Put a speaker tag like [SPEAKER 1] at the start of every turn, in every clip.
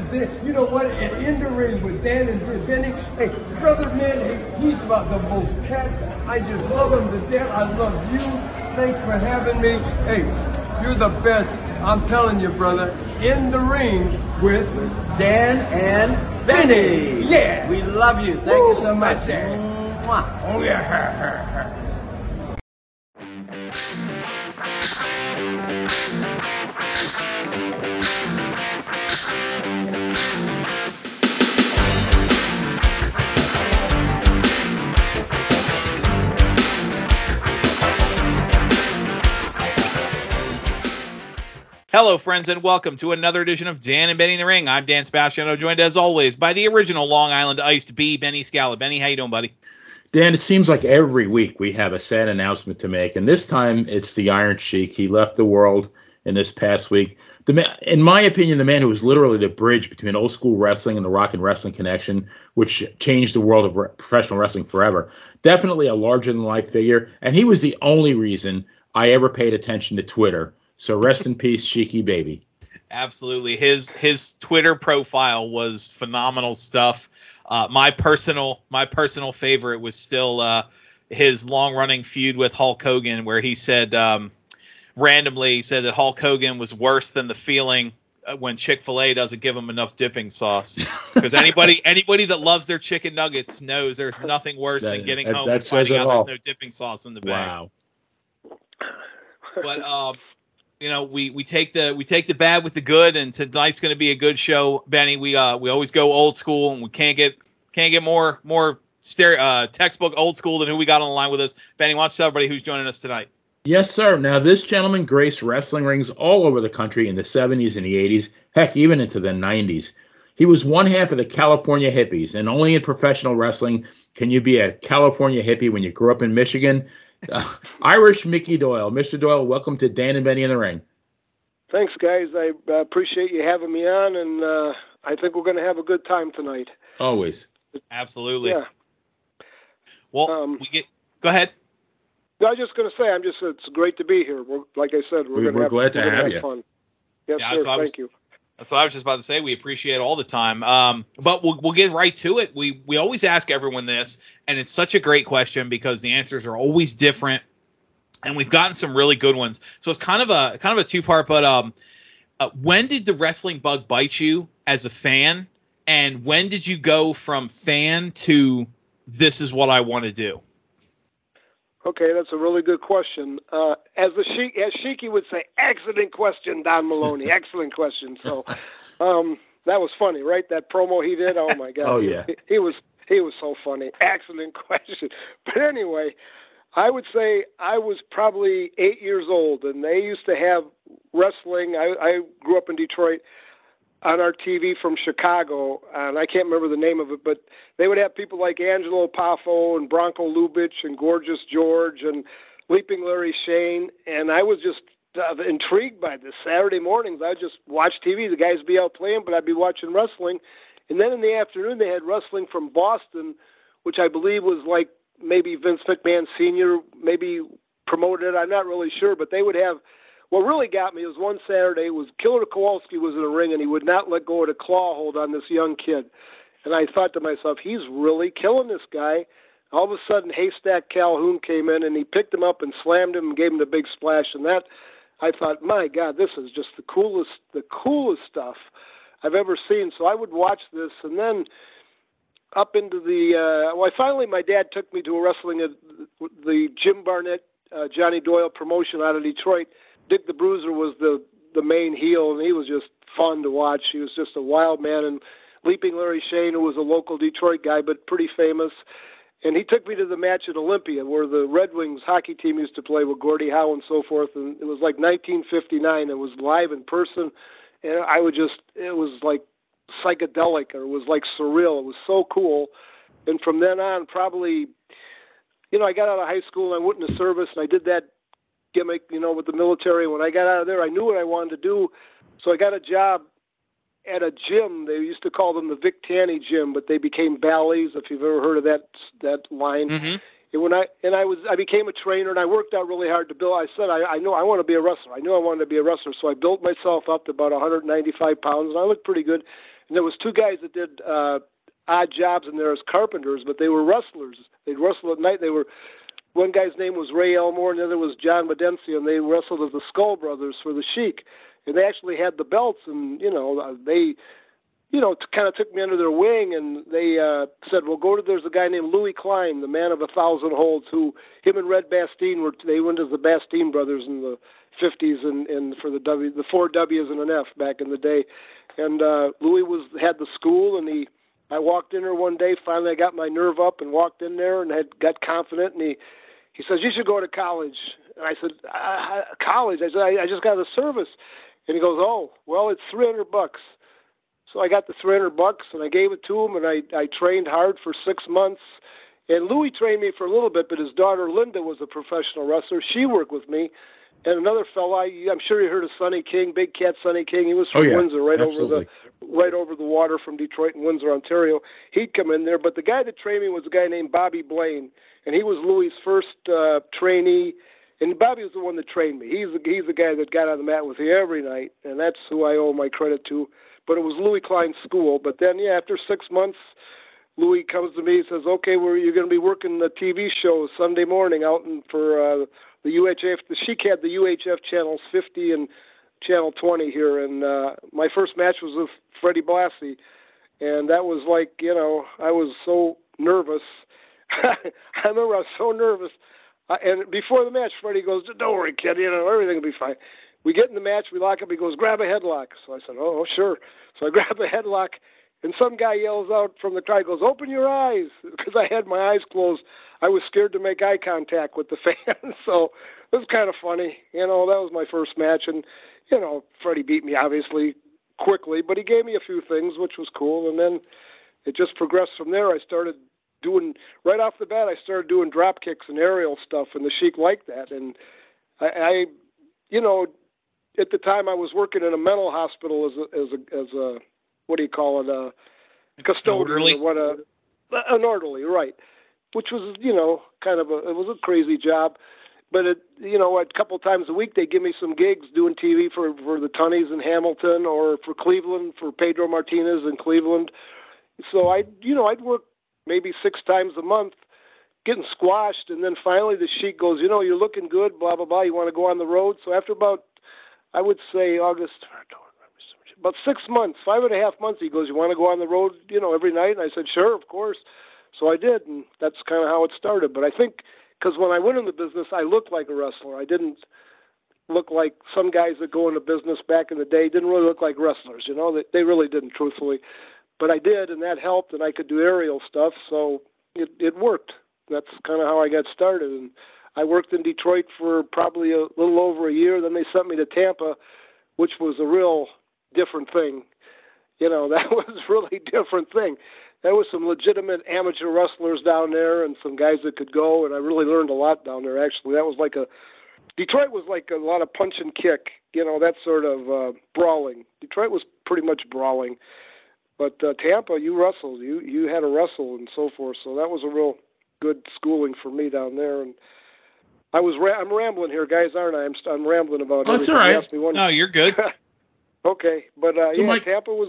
[SPEAKER 1] to Dan. You know what? And in the ring with Dan and Benny. Hey, brother, man, hey, he's about the most cat. I just love him to death. I love you. Thanks for having me. Hey, you're the best. I'm telling you, brother. In the ring with
[SPEAKER 2] Dan and Benny.
[SPEAKER 1] Yeah.
[SPEAKER 2] We love you. Thank you so much. Mwah.
[SPEAKER 1] Oh yeah.
[SPEAKER 3] Hello, friends, and welcome to another edition of Dan and Benny in the Ring. I'm Dan Sebastiano, joined as always by the original Long Island Iced B, Benny Scala. Benny, how you doing, buddy?
[SPEAKER 4] Dan, it seems like every week we have a sad announcement to make, and this time it's the Iron Sheik. He left the world in this past week. The in my opinion, the man who was literally the bridge between old school wrestling and the rock and wrestling connection, which changed the world of re- professional wrestling forever. Definitely a larger than life figure, and he was the only reason I ever paid attention to Twitter. So rest in peace, Sheiky baby.
[SPEAKER 3] Absolutely. His his Twitter profile was phenomenal stuff. Uh, my personal my personal favorite was still uh, his long running feud with Hulk Hogan, where he said um, randomly he said that Hulk Hogan was worse than the feeling uh, when Chick Fil A doesn't give him enough dipping sauce. Because anybody anybody that loves their chicken nuggets knows there's nothing worse than getting
[SPEAKER 4] that-
[SPEAKER 3] home
[SPEAKER 4] that
[SPEAKER 3] and finding out there's no dipping sauce in the bag.
[SPEAKER 4] Wow.
[SPEAKER 3] but um, you know, we we take the we take the bad with the good, and tonight's going to be a good show, Benny. We uh we always go old school, and we can't get can't get more more uh, textbook old school than who we got on the line with us. Benny, tell everybody who's joining us tonight?
[SPEAKER 4] Yes, sir. Now, this gentleman graced wrestling rings all over the country in the 70s and the 80s, heck, even into the 90s. He was one half of the California hippies, and only in professional wrestling can you be a California hippie when you grew up in Michigan. Uh, Irish Mickey Doyle. Mr. Doyle, welcome to Dan and Benny in the Ring.
[SPEAKER 5] Thanks, guys. I uh, appreciate you having me on, and uh, I think we're going to have a good time tonight.
[SPEAKER 4] Always.
[SPEAKER 3] Absolutely.
[SPEAKER 5] Yeah.
[SPEAKER 3] Well,
[SPEAKER 5] Um,
[SPEAKER 3] we get go ahead.
[SPEAKER 5] No, I was just going to say, I'm just it's great to be here. We're, like I said, we're
[SPEAKER 4] We-
[SPEAKER 5] going to
[SPEAKER 4] we're
[SPEAKER 5] have,
[SPEAKER 4] glad to
[SPEAKER 5] we're gonna
[SPEAKER 4] have
[SPEAKER 5] have
[SPEAKER 4] you.
[SPEAKER 5] fun. Yes,
[SPEAKER 3] Yeah,
[SPEAKER 5] sir.
[SPEAKER 3] so I was-
[SPEAKER 5] Thank you.
[SPEAKER 3] That's what I was just about to say. We appreciate all the time. Um, but we'll, we'll get right to it. We we always ask everyone this, and it's such a great question because the answers are always different, and we've gotten some really good ones. So it's kind of a kind of a two part. But um, uh, when did the wrestling bug bite you as a fan, and when did you go from fan to this is what I want to do?
[SPEAKER 5] Okay, that's a really good question. Uh, as the Sheik, as Sheiky would say, excellent question, Don Maloney. excellent question. So, um, that was funny, right? That promo he did. Oh my God.
[SPEAKER 4] Oh, yeah.
[SPEAKER 5] He, he was he was so funny. Excellent question. But anyway, I would say I was probably eight years old, and they used to have wrestling. I, I grew up in Detroit on our TV from Chicago, and I can't remember the name of it, but they would have people like Angelo Poffo and Bronco Lubitsch and Gorgeous George and Leaping Larry Chene, and I was just uh, intrigued by this. Saturday mornings, I'd just watch TV. The guys would be out playing, but I'd be watching wrestling. And then in the afternoon, they had wrestling from Boston, which I believe was like maybe Vince McMahon Sr. maybe promoted it. I'm not really sure, but they would have. What really got me was one Saturday was Killer Kowalski was in the ring and he would not let go of the claw hold on this young kid. And I thought to myself, he's really killing this guy. All of a sudden, Haystack Calhoun came in and he picked him up and slammed him and gave him the big splash. And that, I thought, my God, this is just the coolest, the coolest stuff I've ever seen. So I would watch this, and then up into the. Uh, well, finally, my dad took me to a wrestling, uh, the Jim Barnett, uh, Johnny Doyle promotion out of Detroit. Dick the Bruiser was the the main heel, and he was just fun to watch. He was just a wild man, and Leaping Larry Chene, who was a local Detroit guy but pretty famous. And he took me to the match at Olympia, where the Red Wings hockey team used to play with Gordie Howe and so forth. And it was like 1959. It was live in person, and I would just, it was like psychedelic, or it was like surreal. It was so cool. And from then on, probably, you know, I got out of high school and I went into service, and I did that gimmick, you know, with the military. When I got out of there, I knew what I wanted to do, so I got a job at a gym. They used to call them the Vic Tanny Gym, but they became Bally's. If you've ever heard of that that line.
[SPEAKER 3] Mm-hmm.
[SPEAKER 5] And when I and I was I became a trainer and I worked out really hard to build. I said I, I know I want to be a wrestler. I knew I wanted to be a wrestler, so I built myself up to about 195 pounds, and I looked pretty good. and there was two guys that did uh, odd jobs in there as carpenters, but they were wrestlers. They'd wrestle at night. They were one guy's name was Ray Elmore, and the other was John Medencia, and they wrestled as the Skull Brothers for the Sheik. And they actually had the belts, and you know uh, they, you know, kind of took me under their wing, and they uh, said, "Well, go to." There's a guy named Louis Klein, the man of a thousand holds, who him and Red Bastien were. They went as the Bastien brothers in the 50s, and and for the W, the four W's and an F back in the day. And uh, Louis was had the school, and he. I walked in there one day. Finally, I got my nerve up and walked in there and had got confident. And he he says you should go to college. And I said I, college. I said I, I just got a service. And he goes, oh well, it's 300 bucks. So I got the 300 bucks and I gave it to him and I I trained hard for six months. And Louis trained me for a little bit, but his daughter Linda was a professional wrestler. She worked with me. And another fella, I'm sure you heard of Sonny King, Big Cat Sonny King. He was from
[SPEAKER 4] oh, yeah.
[SPEAKER 5] Windsor, right
[SPEAKER 4] Absolutely.
[SPEAKER 5] over the right over the water from Detroit and Windsor, Ontario. He'd come in there, but the guy that trained me was a guy named Bobby Blaine, and he was Louis' first uh, trainee. And Bobby was the one that trained me. He's the, he's the guy that got on the mat with me every night, and that's who I owe my credit to. But it was Louis Klein's school. But then, yeah, after six months, Louis comes to me and says, "Okay, well, you're going to be working the TV show Sunday morning out in, for." Uh, the UHF, the Sheik had the UHF channels 50 and channel 20 here, and uh, my first match was with Freddie Blassie, and that was like, you know, I was so nervous. I remember I was so nervous, uh, and before the match, Freddie goes, "Don't worry, kid, you know everything will be fine." We get in the match, we lock up. He goes, "Grab a headlock." So I said, "Oh, sure." So I grab a headlock, and some guy yells out from the crowd, goes, "Open your eyes," because I had my eyes closed. I was scared to make eye contact with the fans, so it was kind of funny. You know, that was my first match, and you know, Freddie beat me obviously quickly, but he gave me a few things, which was cool. And then it just progressed from there. I started doing right off the bat. I started doing drop kicks and aerial stuff, and the Sheik liked that. And I, I you know, at the time I was working in a mental hospital as a as a as a what do you call it uh, a custodian
[SPEAKER 3] orderly.
[SPEAKER 5] or what uh, a an orderly, right? which was you know kind of a it was a crazy job. But it you know a couple times a week they give me some gigs doing TV for for the Tunnies in Hamilton or for Cleveland for Pedro Martinez in Cleveland. So I you know I'd work maybe six times a month getting squashed. And then finally the Sheik goes you know you're looking good blah blah blah. You want to go on the road? So after about I would say August about six months five and a half months he goes you want to go on the road you know every night and I said sure of course so I did, and that's kind of how it started. But I think because when I went into business, I looked like a wrestler. I didn't look like some guys that go into business back in the day didn't really look like wrestlers. You know, they, they really didn't, truthfully. But I did, and that helped, and I could do aerial stuff, so it it worked. That's kind of how I got started, and I worked in Detroit for probably a little over a year. Then they sent me to Tampa, which was a real different thing. You know, that was really different thing there was some legitimate amateur wrestlers down there and some guys that could go and I really learned a lot down there actually that was like a Detroit was like a lot of punch and kick you know that sort of uh brawling Detroit was pretty much brawling but uh, Tampa you wrestled you you had a wrestle and so forth so that was a real good schooling for me down there and I was ra- I'm rambling here guys aren't I I'm, I'm rambling about
[SPEAKER 4] Oh,
[SPEAKER 5] everything.
[SPEAKER 4] all right.
[SPEAKER 3] No, you're good.
[SPEAKER 5] okay but uh
[SPEAKER 4] So
[SPEAKER 5] yeah
[SPEAKER 4] Mike-
[SPEAKER 5] Tampa was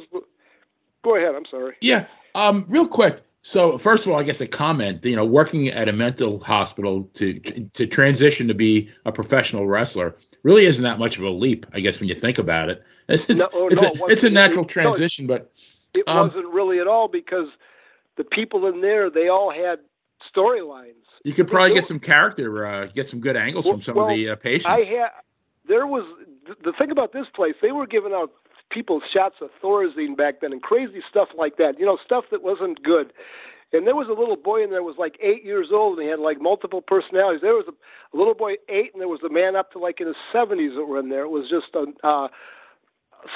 [SPEAKER 5] go ahead I'm sorry
[SPEAKER 4] Yeah. Um, real quick. So first of all, I guess a comment. You know, working at a mental hospital to to transition to be a professional wrestler really isn't that much of a leap, I guess, when you think about it. It's, it's,
[SPEAKER 5] No, oh,
[SPEAKER 4] it's,
[SPEAKER 5] no,
[SPEAKER 4] a, it's a natural
[SPEAKER 5] No,
[SPEAKER 4] transition, but
[SPEAKER 5] It
[SPEAKER 4] Um,
[SPEAKER 5] wasn't really at all because the people in there they all had storylines.
[SPEAKER 4] you could probably get some character, uh, get some good angles
[SPEAKER 5] Well-
[SPEAKER 4] from some
[SPEAKER 5] well,
[SPEAKER 4] of the uh, patients.
[SPEAKER 5] I had there was the thing about this place. They were giving out people shots of Thorazine back then and crazy stuff like that. You know, stuff that wasn't good. And there was a little boy in there was like eight years old and he had like multiple personalities. There was a, a little boy eight and there was a man up to like in his seventies that were in there. It was just a, uh,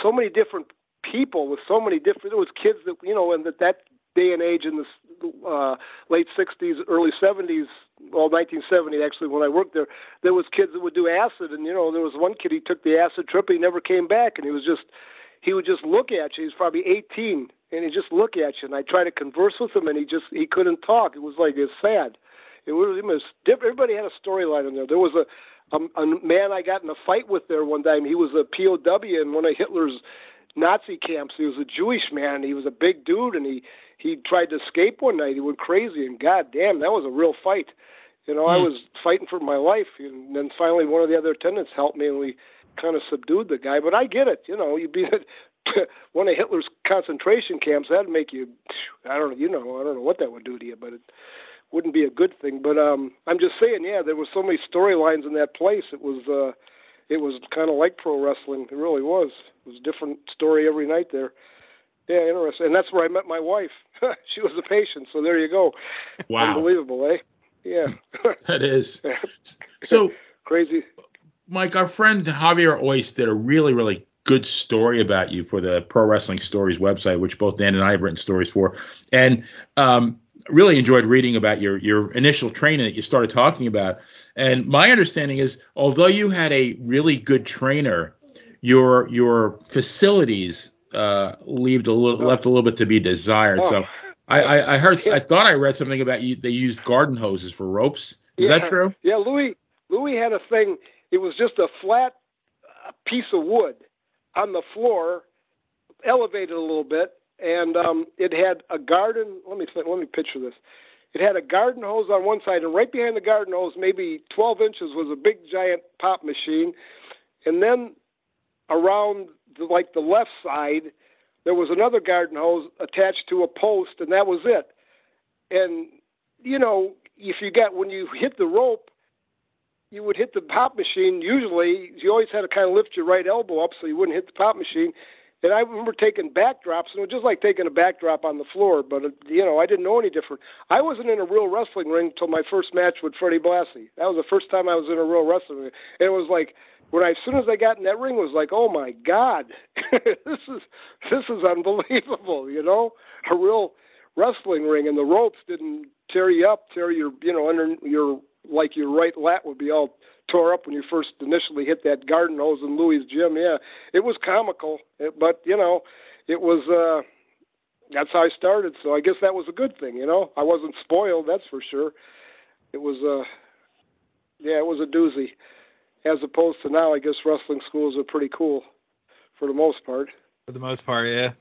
[SPEAKER 5] so many different people with so many different. There was kids that you know, and that that day and age in the uh, late '60s, early '70s, well, 1970 actually, when I worked there, there was kids that would do acid, and you know, there was one kid he took the acid trip, he never came back, and he was just he would just look at you. He was probably 18, and he'd just look at you. And I tried to converse with him, and he just he couldn't talk. It was like it's sad. It was, it was. Everybody had a storyline in there. There was a, a a man I got in a fight with there one time. He was a POW in one of Hitler's Nazi camps. He was a Jewish man. He was a big dude, and he he tried to escape one night. He went crazy, and god damn, that was a real fight. You know, I
[SPEAKER 3] Hmm.
[SPEAKER 5] was fighting for my life, and then finally one of the other attendants helped me, and we kind of subdued the guy. But I get it. You know, you'd be at one of Hitler's concentration camps. That'd make you, I don't know, you know, I don't know what that would do to you, but it wouldn't be a good thing. But um, I'm just saying, yeah, there were so many storylines in that place. It was, uh, it was kind of like pro wrestling. It really was. It was a different story every night there. Yeah, interesting. And that's where I met my wife. she was a patient, so there you go.
[SPEAKER 4] Wow,
[SPEAKER 5] Unbelievable, eh? Yeah.
[SPEAKER 4] that is. So,
[SPEAKER 5] Crazy.
[SPEAKER 4] Mike, our friend Javier Ojst did a really, really good story about you for the Pro Wrestling Stories website, which both Dan and I have written stories for, and um, really enjoyed reading about your your initial training that you started talking about. And my understanding is, although you had a really good trainer, your your facilities uh, left a little left a little bit to be desired.
[SPEAKER 5] Oh.
[SPEAKER 4] So. I, I, I heard. I thought I read something about you. They used garden hoses for ropes. Is that true?
[SPEAKER 5] Yeah, Louis Louis had a thing. It was just a flat uh, piece of wood on the floor, elevated a little bit, and um, it had a garden. Let me think, let me picture this. It had a garden hose on one side, and right behind the garden hose, maybe 12 inches, was a big giant pop machine, and then around the, like the left side, there was another garden hose attached to a post, and that was it. And you know, if you got when you hit the rope, you would hit the pop machine. Usually, you always had to kind of lift your right elbow up so you wouldn't hit the pop machine. And I remember taking backdrops, and it was just like taking a backdrop on the floor. But uh, you know, I didn't know any different. I wasn't in a real wrestling ring until my first match with Freddie Blassie. That was the first time I was in a real wrestling ring, and it was like when I, as soon as I got in that ring, it was like, oh my god, this is this is unbelievable. You know, a real wrestling ring, and the ropes didn't tear you up, tear your, you know, under your like your right lat would be all tore up when you first initially hit that garden hose in Louis' gym. Yeah, it was comical, but you know, it was. uh That's how I started, so I guess that was a good thing. You know, I wasn't spoiled, that's for sure. It was. uh Yeah, it was a doozy. As opposed to now, I guess wrestling schools are pretty cool, for the most part.
[SPEAKER 3] for the most part, yeah.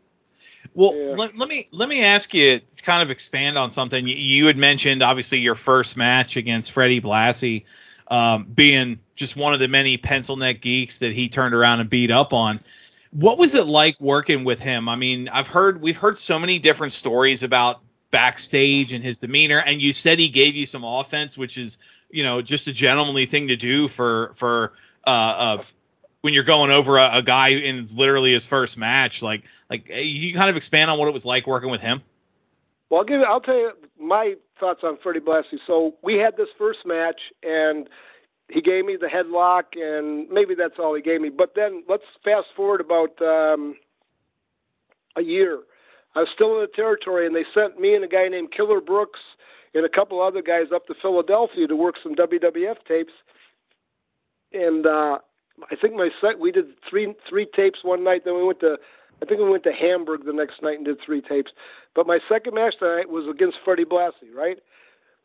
[SPEAKER 3] Well,
[SPEAKER 5] Yeah.
[SPEAKER 3] let, let me let me ask you to kind of expand on something you, you had mentioned. Obviously, your first match against Freddie Blassie um, being just one of the many pencil neck geeks that he turned around and beat up on. What was it like working with him? I mean, I've heard we've heard so many different stories about backstage and his demeanor, and you said he gave you some offense, which is you know just a gentlemanly thing to do for for uh, uh, when you're going over a, a guy in literally his first match. Like like you kind of expand on what it was like working with him.
[SPEAKER 5] Well, I'll give I'll tell you my thoughts on Freddie Blassie. So we had this first match, and he gave me the headlock, and maybe that's all he gave me. But then let's fast forward about um, a year. I was still in the territory, and they sent me and a guy named Killer Brooks and a couple other guys up to Philadelphia to work some WWF tapes. And uh, I think my set we did three three tapes one night. Then we went to I think we went to Hamburg the next night and did three tapes. But my second match tonight was against Freddie Blassie, right?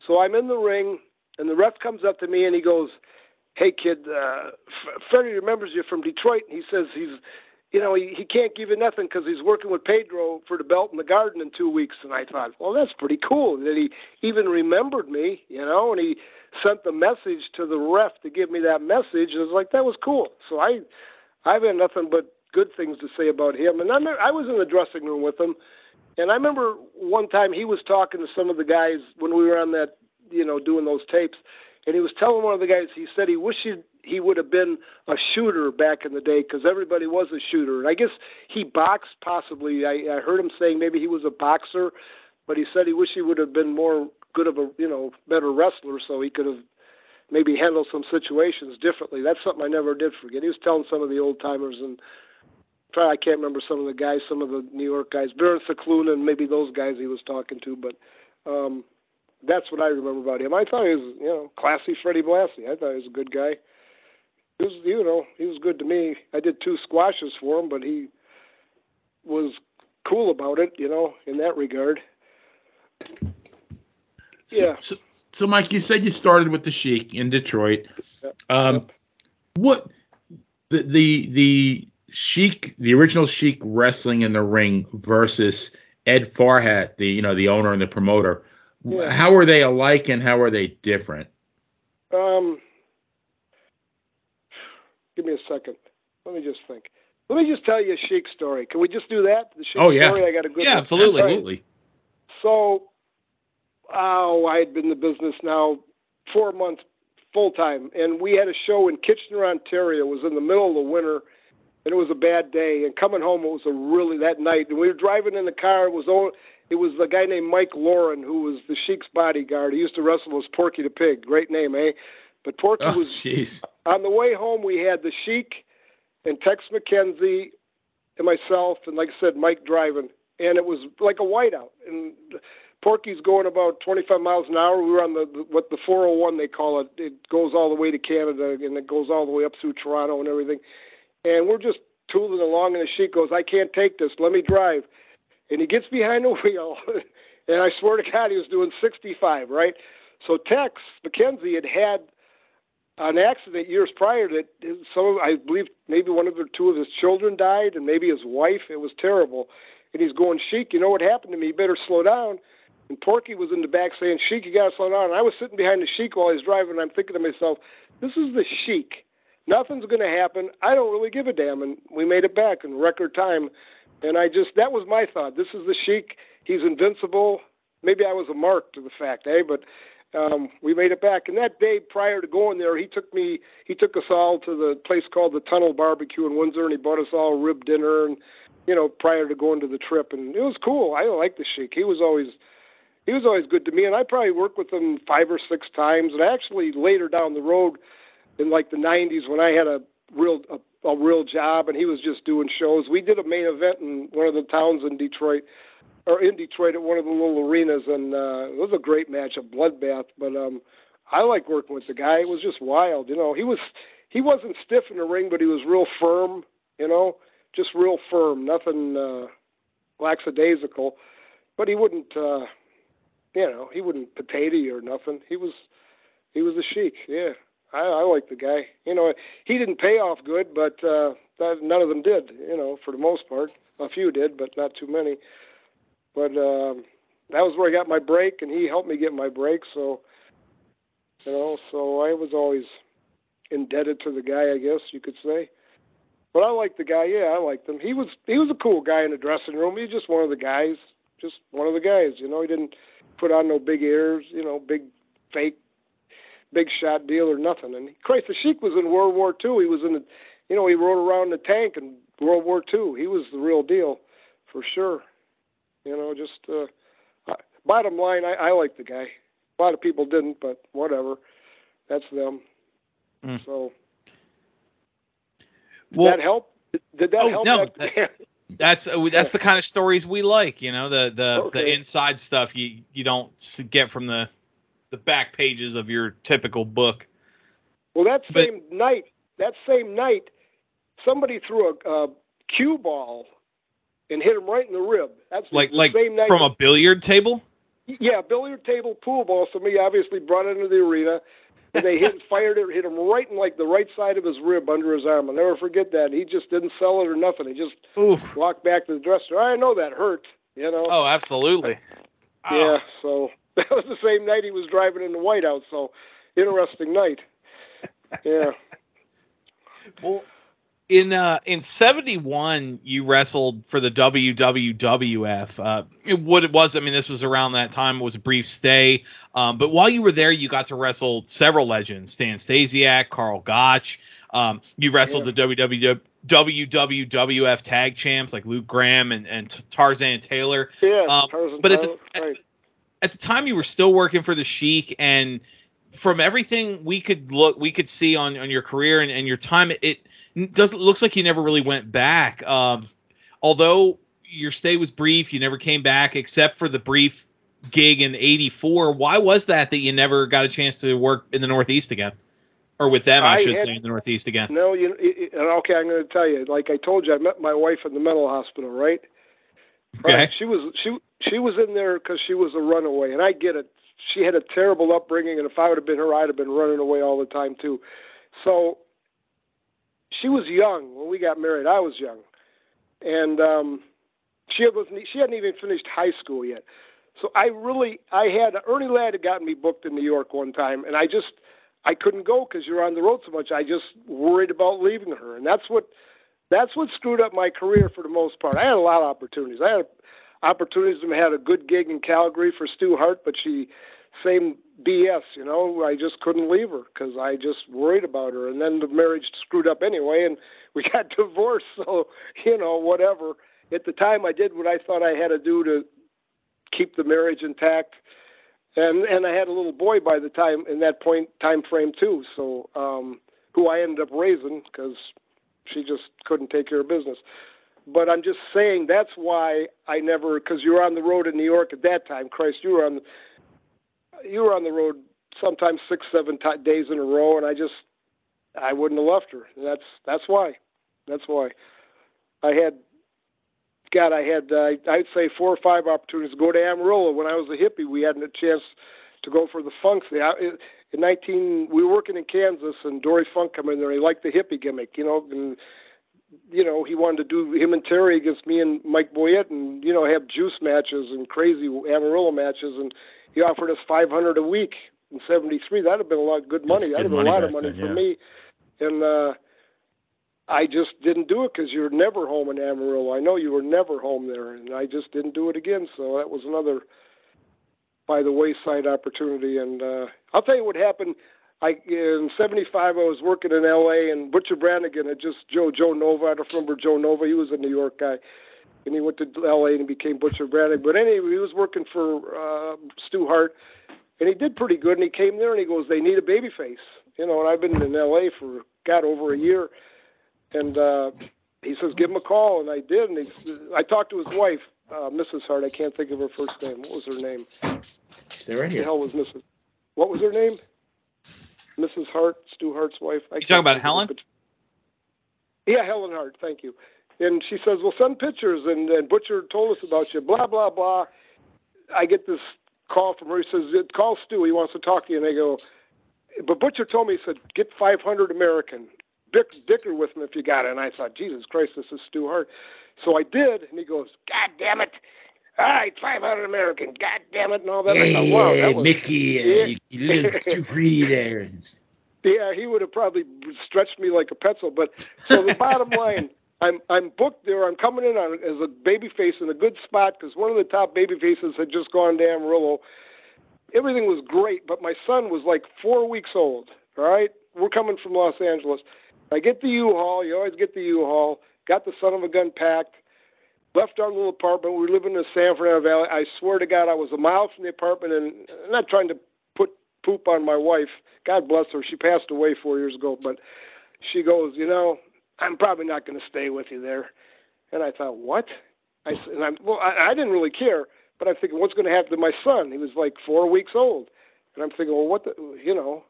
[SPEAKER 5] So I'm in the ring, and the ref comes up to me and he goes, "Hey kid, uh, F- Freddie remembers you from Detroit." And he says he's, you know, he, he can't give you nothing because he's working with Pedro for the belt in the garden in two weeks. And I thought, well, that's pretty cool that he even remembered me, you know, and he sent the message to the ref to give me that message. And it was like that was cool. So I, I've had nothing but good things to say about him. And I, remember, I was in the dressing room with him, and I remember one time he was talking to some of the guys when we were on that, you know, doing those tapes, and he was telling one of the guys, he said he wished he'd, he would have been a shooter back in the day because everybody was a shooter. And I guess he boxed possibly. I, I heard him saying maybe he was a boxer, but he said he wished he would have been more good of a, you know, better wrestler so he could have maybe handled some situations differently. That's something I never did forget. He was telling some of the old timers and I can't remember some of the guys, some of the New York guys, Baron Scicluna and maybe those guys he was talking to, but um that's what I remember about him. I thought he was, you know, classy Freddie Blassie. I thought he was a good guy. He was, you know, he was good to me. I did two squashes for him, but he was cool about it, you know, in that regard. Yeah.
[SPEAKER 4] So, so, Mike, you said you started with the Sheik in Detroit.
[SPEAKER 5] Yep.
[SPEAKER 4] Um,
[SPEAKER 5] Yep.
[SPEAKER 4] what the the the Sheik, the original Sheik wrestling in the ring versus Ed Farhat, the you know the owner and the promoter.
[SPEAKER 5] Yeah.
[SPEAKER 4] How are they alike and how are they different?
[SPEAKER 5] Um, give me a second. Let me just think. Let me just tell you a Sheik story. Can we just do that? The Sheik
[SPEAKER 4] Oh, yeah.
[SPEAKER 5] story. I got a good.
[SPEAKER 3] Yeah,
[SPEAKER 5] one.
[SPEAKER 3] absolutely.
[SPEAKER 4] Absolutely.
[SPEAKER 5] So, oh, I had been in the business now four months full time, and we had a show in Kitchener, Ontario. It was in the middle of the winter, and it was a bad day. And coming home, it was a really that night. And we were driving in the car. It was all. It was a guy named Mike Lauren who was the Sheik's bodyguard. He used to wrestle as Porky the Pig. Great name, eh? But Porky
[SPEAKER 4] Oh,
[SPEAKER 5] was
[SPEAKER 4] jeez.
[SPEAKER 5] on the way home, we had the Sheik and Tex McKenzie and myself, and like I said, Mike driving, and it was like a whiteout. And Porky's going about 25 miles an hour. We were on the, the what the 401 they call it. It goes all the way to Canada, and it goes all the way up through Toronto and everything. And we're just tooling along, and the Sheik goes, "I can't take this. Let me drive." And he gets behind the wheel, and I swear to God, he was doing 65, right? So Tex McKenzie had had an accident years prior that some of, I believe maybe one of the two of his children died and maybe his wife. It was terrible. And he's going, Sheik, you know what happened to me? You better slow down. And Porky was in the back saying, Sheik, you got to slow down. And I was sitting behind the Sheik while he's driving, and I'm thinking to myself, this is the Sheik. Nothing's going to happen. I don't really give a damn. And we made it back in record time. And I just, that was my thought. This is the Sheik. He's invincible. Maybe I was a mark to the fact, eh? But um, we made it back. And that day prior to going there, he took me, he took us all to the place called the Tunnel Barbecue in Windsor, and he bought us all rib dinner, and you know, prior to going to the trip, and it was cool. I like the Sheik. He was always, he was always good to me, and I probably worked with him five or six times. And actually, later down the road, in like the '90s, when I had a real a, a real job, and he was just doing shows, we did a main event in one of the towns in Detroit or in Detroit at one of the little arenas, and uh, it was a great match, a bloodbath. But um, I like working with the guy. It was just wild, you know. He was he wasn't stiff in the ring, but he was real firm, you know, just real firm, nothing uh, lackadaisical. But he wouldn't, uh, you know, he wouldn't potato you or nothing. He was he was a sheik, yeah. I, I like the guy. You know, he didn't pay off good, but uh, that, none of them did. You know, for the most part, a few did, but not too many. But um, that was where I got my break, and he helped me get my break. So, you know, so I was always indebted to the guy, I guess you could say. But I liked the guy. Yeah, I liked him. He was he was a cool guy in the dressing room. He was just one of the guys, just one of the guys. You know, he didn't put on no big airs. You know, big fake, big shot deal or nothing. And Christ, the Sheik was in World War II. He was in the, you know, he rode around in the tank in World War II. He was the real deal, for sure. You know, just uh, bottom line, I, I like the guy. A lot of people didn't, but whatever. That's them.
[SPEAKER 3] Mm.
[SPEAKER 5] So did
[SPEAKER 3] Well,
[SPEAKER 5] that help? Did, that
[SPEAKER 3] Oh,
[SPEAKER 5] help?
[SPEAKER 3] no,
[SPEAKER 5] that,
[SPEAKER 3] That's uh, that's the kind of stories we like, you know, the the,
[SPEAKER 5] Okay.
[SPEAKER 3] the inside stuff you you don't s- get from the the back pages of your typical book.
[SPEAKER 5] well, that
[SPEAKER 3] But-
[SPEAKER 5] same night, that same night, somebody threw a, a cue ball and hit him right in the rib. That's
[SPEAKER 3] Like
[SPEAKER 5] the
[SPEAKER 3] like
[SPEAKER 5] same night.
[SPEAKER 3] from a billiard table.
[SPEAKER 5] Yeah, billiard table pool ball. Somebody obviously brought it into the arena, and they hit fired it, hit him right in like the right side of his rib under his arm. I'll never forget that. He just didn't sell it or nothing. He just
[SPEAKER 3] Oof.
[SPEAKER 5] walked back to the dresser. I know that hurt, you know.
[SPEAKER 3] Oh, absolutely.
[SPEAKER 5] yeah. Ah. So that was the same night he was driving in the whiteout. So interesting night. Yeah.
[SPEAKER 3] Well, in uh, in '71, you wrestled for the WWWF. Uh, it, what it was, I mean, this was around that time. It was a brief stay, um, but while you were there, you got to wrestle several legends: Stan Stasiak, Karl Gotch. Um, you wrestled
[SPEAKER 5] Yeah.
[SPEAKER 3] the WWF, WWWF tag champs like Luke Graham and, and Tarzan Tyler.
[SPEAKER 5] Yeah.
[SPEAKER 3] Um,
[SPEAKER 5] Tarzan
[SPEAKER 3] but at the-
[SPEAKER 5] right.
[SPEAKER 3] At the time you were still working for the Sheik, and from everything we could look, we could see on, on your career and, and your time, it doesn't looks like you never really went back. Um, although your stay was brief, you never came back except for the brief gig in '84. Why was that that you never got a chance to work in the Northeast again, or with them, I,
[SPEAKER 5] I
[SPEAKER 3] should
[SPEAKER 5] had-
[SPEAKER 3] say, in the Northeast again?
[SPEAKER 5] No, you. It, it, okay, I'm going to tell you. Like I told you, I met my wife in the mental hospital, right?
[SPEAKER 3] Okay.
[SPEAKER 5] Right. She was she she was in there because she was a runaway, and I get it. She had a terrible upbringing, and if I would have been her, I'd have been running away all the time too. So she was young when we got married. I was young, and um, she wasn't. She hadn't even finished high school yet. So I really, I had Ernie Ladd had gotten me booked in New York one time, and I just, I couldn't go because you're on the road so much. I just worried about leaving her, and that's what, that's what screwed up my career for the most part. I had a lot of opportunities. I had opportunities to had a good gig in Calgary for Stu Hart, but she, same BS, you know. I just couldn't leave her because I just worried about her, and then the marriage screwed up anyway, and we got divorced. So you know, whatever. At the time, I did what I thought I had to do to keep the marriage intact. And and I had a little boy by the time in that point time frame too. So um, who I ended up raising because she just couldn't take care of business. But I'm just saying that's why I never because you were on the road in New York at that time. Christ, you were on you were on the road sometimes six seven t- days in a row, and I just I wouldn't have left her. That's that's why. That's why. I had God, I had uh, I'd say four or five opportunities to go to Amarillo when I was a hippie. We hadn't a chance to go for the Funks. In 19, we were working in Kansas, and Dory Funk come in there. He liked the hippie gimmick, you know, and you know he wanted to do him and Terry against me and Mike Boyette, and you know have juice matches and crazy Amarillo matches, and he offered us 500 a week in '73. That'd have been a lot of good money. That'd have been a lot of money
[SPEAKER 4] then,
[SPEAKER 5] for
[SPEAKER 4] yeah.
[SPEAKER 5] me, and. uh I just didn't do it because you were never home in Amarillo. I know you were never home there, and I just didn't do it again. So that was another by the wayside opportunity. And uh, I'll tell you what happened. I in '75 I was working in L.A. and Butcher Brannigan had just Joe Joe Nova. I don't remember Joe Nova. He was a New York guy, and he went to L.A. and became Butcher Brannigan. But anyway, he was working for uh, Stu Hart, and he did pretty good. And he came there and he goes, "They need a baby face." You know, and I've been in L.A. for got over a year and uh, he says, "Give him a call," and I did. And he, I talked to his wife, uh, Mrs. Hart. I can't think of her first name. What was her name?
[SPEAKER 4] They're right
[SPEAKER 5] The hell was Mrs. What was her name? Mrs. Hart, Stu Hart's wife. I
[SPEAKER 3] You
[SPEAKER 5] can't
[SPEAKER 3] talking about
[SPEAKER 5] think of it,
[SPEAKER 3] Helen?
[SPEAKER 5] but- yeah, Helen Hart. Thank you. And she says, "Well, send pictures." And, and Butcher told us about you. Blah blah blah. I get this call from her. He says, "Call Stu. He wants to talk to you." And they go, but Butcher told me he said, "Get 500 American." Dick, dicker with him if you got it. And I thought, Jesus Christ, this is Stu Hart. So I did, and he goes, God damn it. All right, 500 American. God damn it, and all that. I thought, wow, that was,
[SPEAKER 4] Mickey, uh,
[SPEAKER 5] Yeah.
[SPEAKER 4] you, you little too greedy there.
[SPEAKER 5] yeah, he would have probably stretched me like a pencil. But so the bottom line, I'm I'm booked there. I'm coming in on as a baby face in a good spot because one of the top baby faces had just gone to Amarillo. Everything was great, but my son was like four weeks old. All right, we're coming from Los Angeles. I get the U-Haul. You always get the U-Haul. Got the son of a gun packed. Left our little apartment. We living in the San Fernando Valley. I swear to God, I was a mile from the apartment, and I'm not trying to put poop on my wife. God bless her. She passed away four years ago, but she goes, you know, I'm probably not going to stay with you there. And I thought, what? I s- and I'm well, I, I didn't really care, but I'm thinking, what's going to happen to my son? He was like four weeks old, and I'm thinking, well, what the, you know?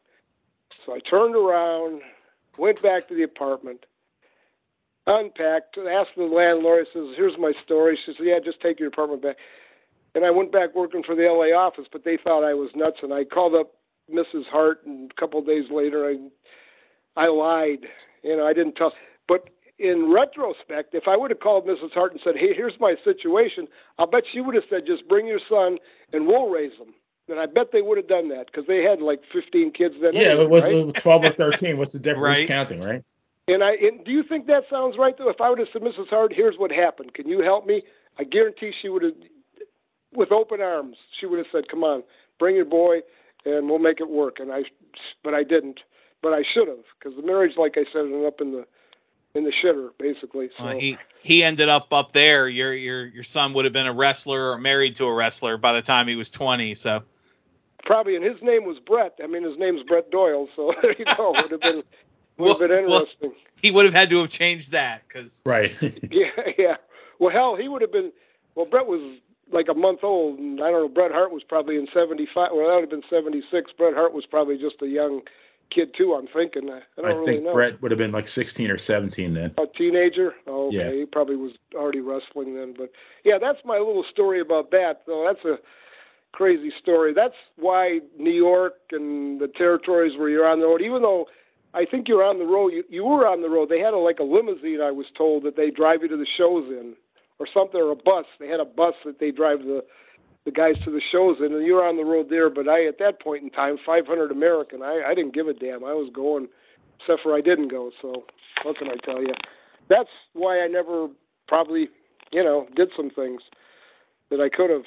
[SPEAKER 5] So I turned around, went back to the apartment, unpacked, asked the landlord. He says, "Here's my story." She says, "Yeah, just take your apartment back." And I went back working for the LA office, but they thought I was nuts, and I called up Mrs. Hart, and a couple of days later, I I lied. You know, I didn't tell. But in retrospect, if I would have called Mrs. Hart and said, "Hey, here's my situation," I'll bet she would have said, "Just bring your son, and we'll raise them." And I bet they would have done that because they had like 15 kids then.
[SPEAKER 4] Yeah,
[SPEAKER 5] anyway,
[SPEAKER 4] it was
[SPEAKER 5] right?
[SPEAKER 4] uh, 12 or 13. What's the difference?
[SPEAKER 3] Right.
[SPEAKER 4] Who's counting, right?
[SPEAKER 5] And I and do you think that sounds right though? If I would have said, Mrs. Hart, here's what happened. Can you help me? I guarantee she would have, with open arms, she would have said, "Come on, bring your boy, and we'll make it work." And I, but I didn't. But I should have, because the marriage, like I said, ended up in the in the shitter basically. So
[SPEAKER 3] Well, he he ended up up there. Your your your son would have been a wrestler or married to a wrestler by the time he was 20. So
[SPEAKER 5] probably, and his name was Brett. I mean, his name's Brett Doyle. So there you go. Would have been would have been
[SPEAKER 3] Well- well- he would have had to have changed that because
[SPEAKER 4] Right.
[SPEAKER 5] Yeah, yeah. Well, hell, he would have been. Well, Brett was like a month old, and I don't know. Bret Hart was probably in '75. Well, that would have been '76. Bret Hart was probably just a young kid too. I'm thinking. I, I don't
[SPEAKER 4] I
[SPEAKER 5] really
[SPEAKER 4] think
[SPEAKER 5] know.
[SPEAKER 4] Brett would have been like 16 or 17 then.
[SPEAKER 5] A teenager? Oh, okay.
[SPEAKER 4] Yeah.
[SPEAKER 5] He probably was already wrestling then. But yeah, that's my little story about that. So that's a crazy story. That's why New York and the territories where you're on the road, even though I think you're on the road. You, you were on the road. They had a, like a limousine. I was told that they drive you to the shows in, or something, or a bus. They had a bus that they drive the the guys to the shows in, and you were on the road there. But I, at that point in time, 500 American, I, I didn't give a damn. I was going, except for I didn't go. So what can I tell you? That's why I never probably, you know, did some things that I could have,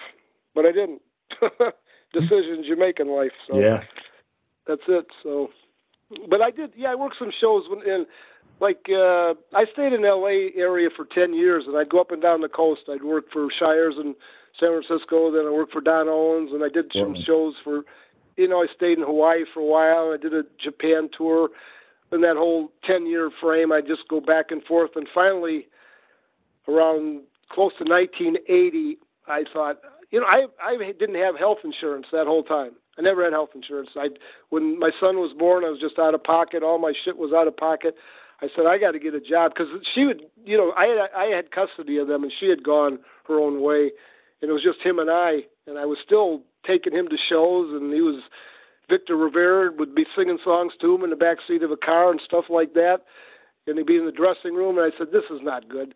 [SPEAKER 5] but I didn't. Decisions you make in life. So
[SPEAKER 4] Yeah.
[SPEAKER 5] that's it. So, but I did. Yeah, I worked some shows when in like uh I stayed in L.A. area for ten years, and I'd go up and down the coast. I'd work for Shires in San Francisco, then I worked for Don Owens, and I did some shows for. You know, I stayed in Hawaii for a while. And I did a Japan tour. In that whole ten year frame, I just go back and forth, and finally, around close to 1980, I thought, you know, I I didn't have health insurance that whole time. I never had health insurance. I when my son was born, I was just out of pocket. All my shit was out of pocket. I said I got to get a job because she would, you know, I had I had custody of them and she had gone her own way, and it was just him and I, and I was still taking him to shows, and he was Victor Rivera would be singing songs to him in the back seat of a car and stuff like that, and he'd be in the dressing room, and I said this is not good.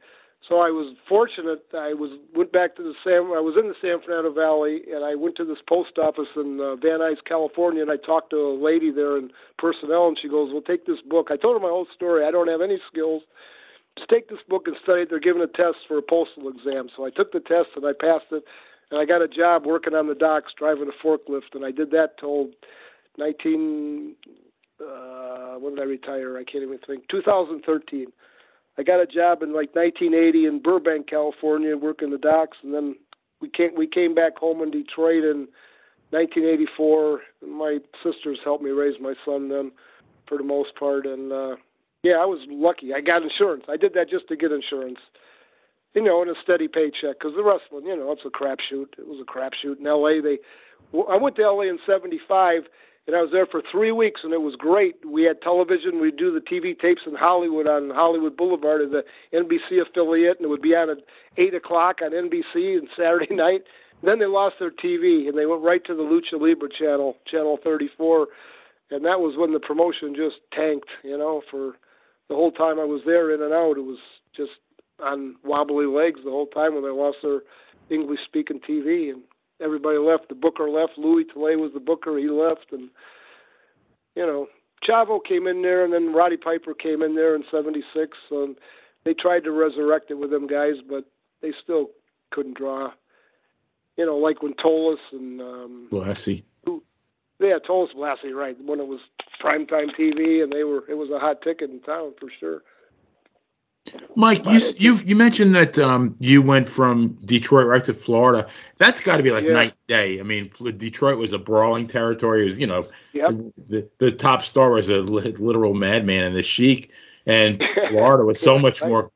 [SPEAKER 5] So I was fortunate. I was went back to the San. I was in the San Fernando Valley, and I went to this post office in uh, Van Nuys, California, and I talked to a lady there in personnel, and she goes, "Well, take this book." I told her my whole story. I don't have any skills. Just take this book and study it. They're giving a test for a postal exam, so I took the test and I passed it, and I got a job working on the docks driving a forklift, and I did that till 19. Uh, when did I retire? I can't even think. 2013. I got a job in like 1980 in Burbank, California, working the docks, and then we came we came back home in Detroit in 1984. My sisters helped me raise my son then, for the most part, and uh, yeah, I was lucky. I got insurance. I did that just to get insurance, you know, and a steady paycheck because the wrestling, you know, it's a crapshoot. It was a crapshoot in L.A. They, I went to L.A. in '75 and I was there for three weeks, and it was great. We had television. We'd do the TV tapes in Hollywood on Hollywood Boulevard of the NBC affiliate, and it would be on at eight o'clock on NBC and Saturday night. Then they lost their TV, and they went right to the Lucha Libre channel, channel 34, and that was when the promotion just tanked. You know, for the whole time I was there, in and out, it was just on wobbly legs the whole time when they lost their English-speaking TV and everybody left. The booker left. Louis Tele was the booker. He left, and you know, Chavo came in there, and then Roddy Piper came in there in '76. And they tried to resurrect it with them guys, but they still couldn't draw. You know, like when Tolos and um,
[SPEAKER 4] Blassie.
[SPEAKER 5] yeah, Tolos Blassie, right? When it was primetime TV, and they were it was a hot ticket in town for sure.
[SPEAKER 4] Mike, you you you mentioned that um, you went from Detroit right to Florida. That's got to be like
[SPEAKER 5] Yeah.
[SPEAKER 4] night day. I mean, Detroit was a brawling territory. It was, you know,
[SPEAKER 5] Yep.
[SPEAKER 4] the the top star was a literal madman and the Sheik, and Florida was so much more.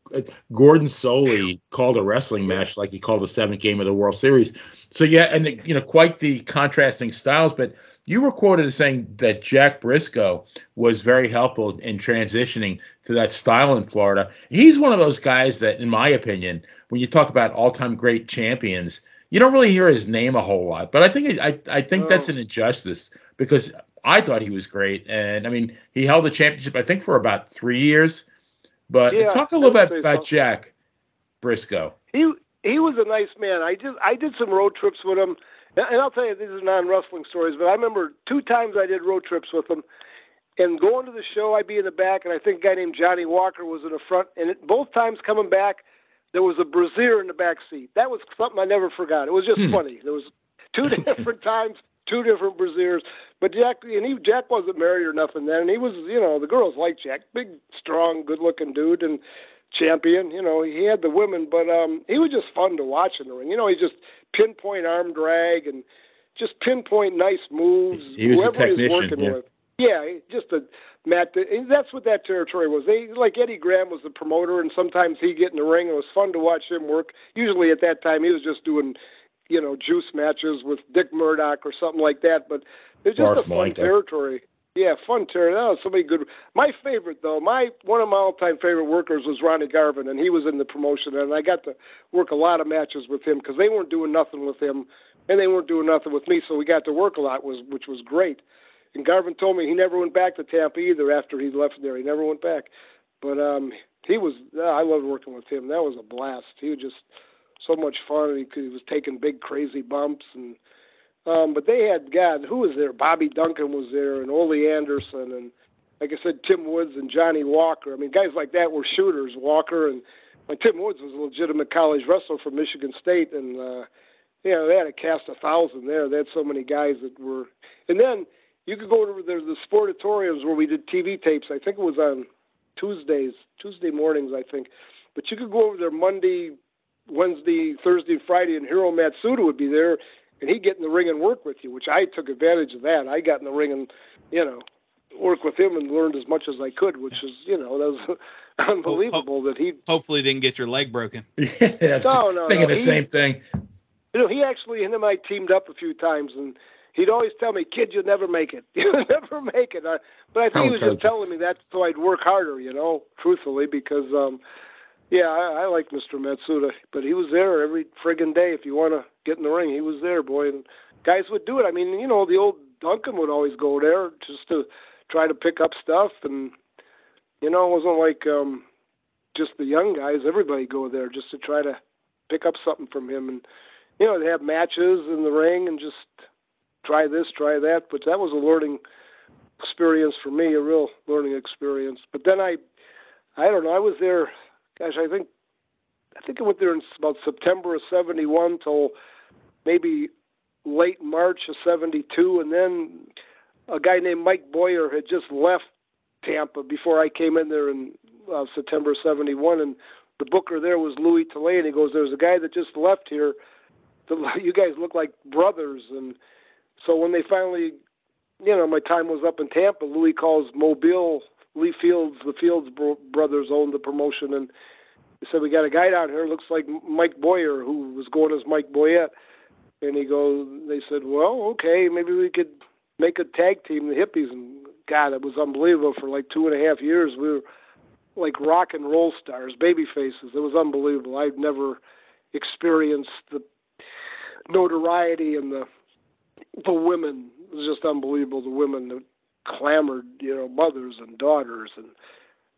[SPEAKER 4] Gordon Solie called a wrestling match like he called the seventh game of the World Series. So yeah, and you know, quite the contrasting styles. But you were quoted as saying that Jack Briscoe was very helpful in transitioning to that style in Florida. He's one of those guys that, in my opinion, when you talk about all-time great champions, you don't really hear his name a whole lot. But I think I I think that's an injustice because I thought he was great, and I mean he held the championship I think for about three years. But
[SPEAKER 5] Yeah,
[SPEAKER 4] talk a little bit about. Jack Briscoe.
[SPEAKER 5] he he was a nice man. I just I did some road trips with him, and I'll tell you these are non wrestling stories, but I remember two times I did road trips with him. And going to the show, I'd be in the back, and I think a guy named Johnny Walker was in the front. And it, both times coming back, there was a brazier in the back seat. That was something I never forgot. It was just
[SPEAKER 4] Hmm.
[SPEAKER 5] funny. There was two different times, two different braziers. But Jack and he Jack wasn't married or nothing then, and he was you know the girls liked Jack, big, strong, good-looking dude, and champion. You know he had the women, but um he was just fun to watch in the ring. You know he just pinpoint arm drag and just pinpoint nice moves.
[SPEAKER 4] He was a
[SPEAKER 5] whoever was
[SPEAKER 4] technician,
[SPEAKER 5] working
[SPEAKER 4] yeah.
[SPEAKER 5] with. Yeah, just a Matt. That's what that territory was. They like Eddie Graham was the promoter, and sometimes he'd get in the ring. It was fun to watch him work. Usually at that time, he was just doing, you know, juice matches with Dick Murdoch or something like that. But it's just
[SPEAKER 4] Boris
[SPEAKER 5] a fun territory. Yeah, fun territory. That so many good. My favorite though, my one of my all-time favorite workers was Ronnie Garvin, and he was in the promotion, and I got to work a lot of matches with him because they weren't doing nothing with him, and they weren't doing nothing with me, so we got to work a lot, was which was great. And Garvin told me he never went back to Tampa either after he left there. He never went back. But um, he was. Uh, I loved working with him. That was a blast. He was just so much fun. He, could, he was taking big crazy bumps and. Um, but they had God, who was there? Bobby Duncan was there, and Ole Anderson, and like I said, Tim Woods and Johnny Walker. I mean, guys like that were shooters. Walker and like Tim Woods was a legitimate college wrestler from Michigan State, and uh, you know they had a cast of thousand there. They had so many guys that were, and then you could go to there's the sportatoriums where we did TV tapes. I think it was on Tuesdays, Tuesday mornings, I think. But you could go over there Monday, Wednesday, Thursday, Friday, and Hiro Matsuda would be there, and he'd get in the ring and work with you, which I took advantage of that. I got in the ring and, you know, work with him and learned as much as I could, which is, you know, that was unbelievable that he.
[SPEAKER 3] Hopefully, didn't get your leg broken.
[SPEAKER 4] yeah,
[SPEAKER 5] no, no,
[SPEAKER 4] thinking
[SPEAKER 5] no.
[SPEAKER 4] the
[SPEAKER 5] He-
[SPEAKER 4] same thing.
[SPEAKER 5] You know, he actually him and I teamed up a few times, and he'd always tell me, "Kid, you'll never make it. You'll never make it." I, but I think he was
[SPEAKER 4] How
[SPEAKER 5] just telling me that so I'd work harder, you know, truthfully, because um, yeah, I, I like Mr. Matsuda, but he was there every friggin' day. If you want to get in the ring, he was there, boy, and guys would do it. I mean, you know, the old Duncan would always go there just to try to pick up stuff, and you know, it wasn't like um, just the young guys. Everybody go there just to try to pick up something from him, and you know, they have matches in the ring and just try this, try that. But that was a learning experience for me, a real learning experience. But then I, I don't know, I was there. Gosh, I think, I think I went there in about September of '71 till maybe late March of '72, and then a guy named Mike Boyer had just left Tampa before I came in there in uh, September '71, and the booker there was Louis Tillet, and he goes, "There's a guy that just left here. You guys look like brothers." And so when they finally, you know, my time was up in Tampa, Louis calls Mobile. Lee Fields, the Fields bro- brothers owned the promotion, and said, "We got a guy down here. Looks like Mike Boyer, who was going as Mike Boyette." And he goes, they said, "Well, okay, maybe we could make a tag team, the Hippies." And God, it was unbelievable. For like two and a half years, we were like rock and roll stars, baby faces. It was unbelievable. I'd never experienced the notoriety and the the women. It was just unbelievable. The women that clamored, you know, mothers and daughters, and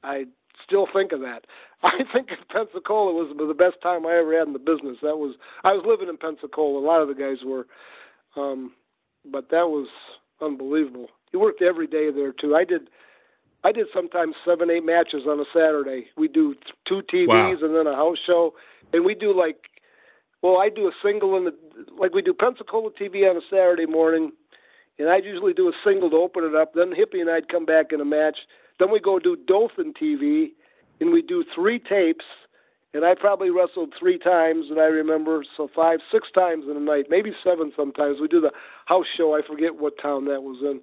[SPEAKER 5] I still think of that. I think in Pensacola was the best time I ever had in the business. That was I was living in Pensacola. A lot of the guys were, um, but that was unbelievable. You worked every day there too. I did. I did sometimes seven, eight matches on a Saturday. We do two TVs
[SPEAKER 4] Wow.
[SPEAKER 5] and then a house show, and we do like, well, I do a single in the like we do Pensacola TV on a Saturday morning, and I'd usually do a single to open it up. Then Hippie and I'd come back in a match. Then we go do Dothan TV, and we do three tapes. And I probably wrestled three times, and I remember so five, six times in a night, maybe seven sometimes. We do the house show. I forget what town that was in,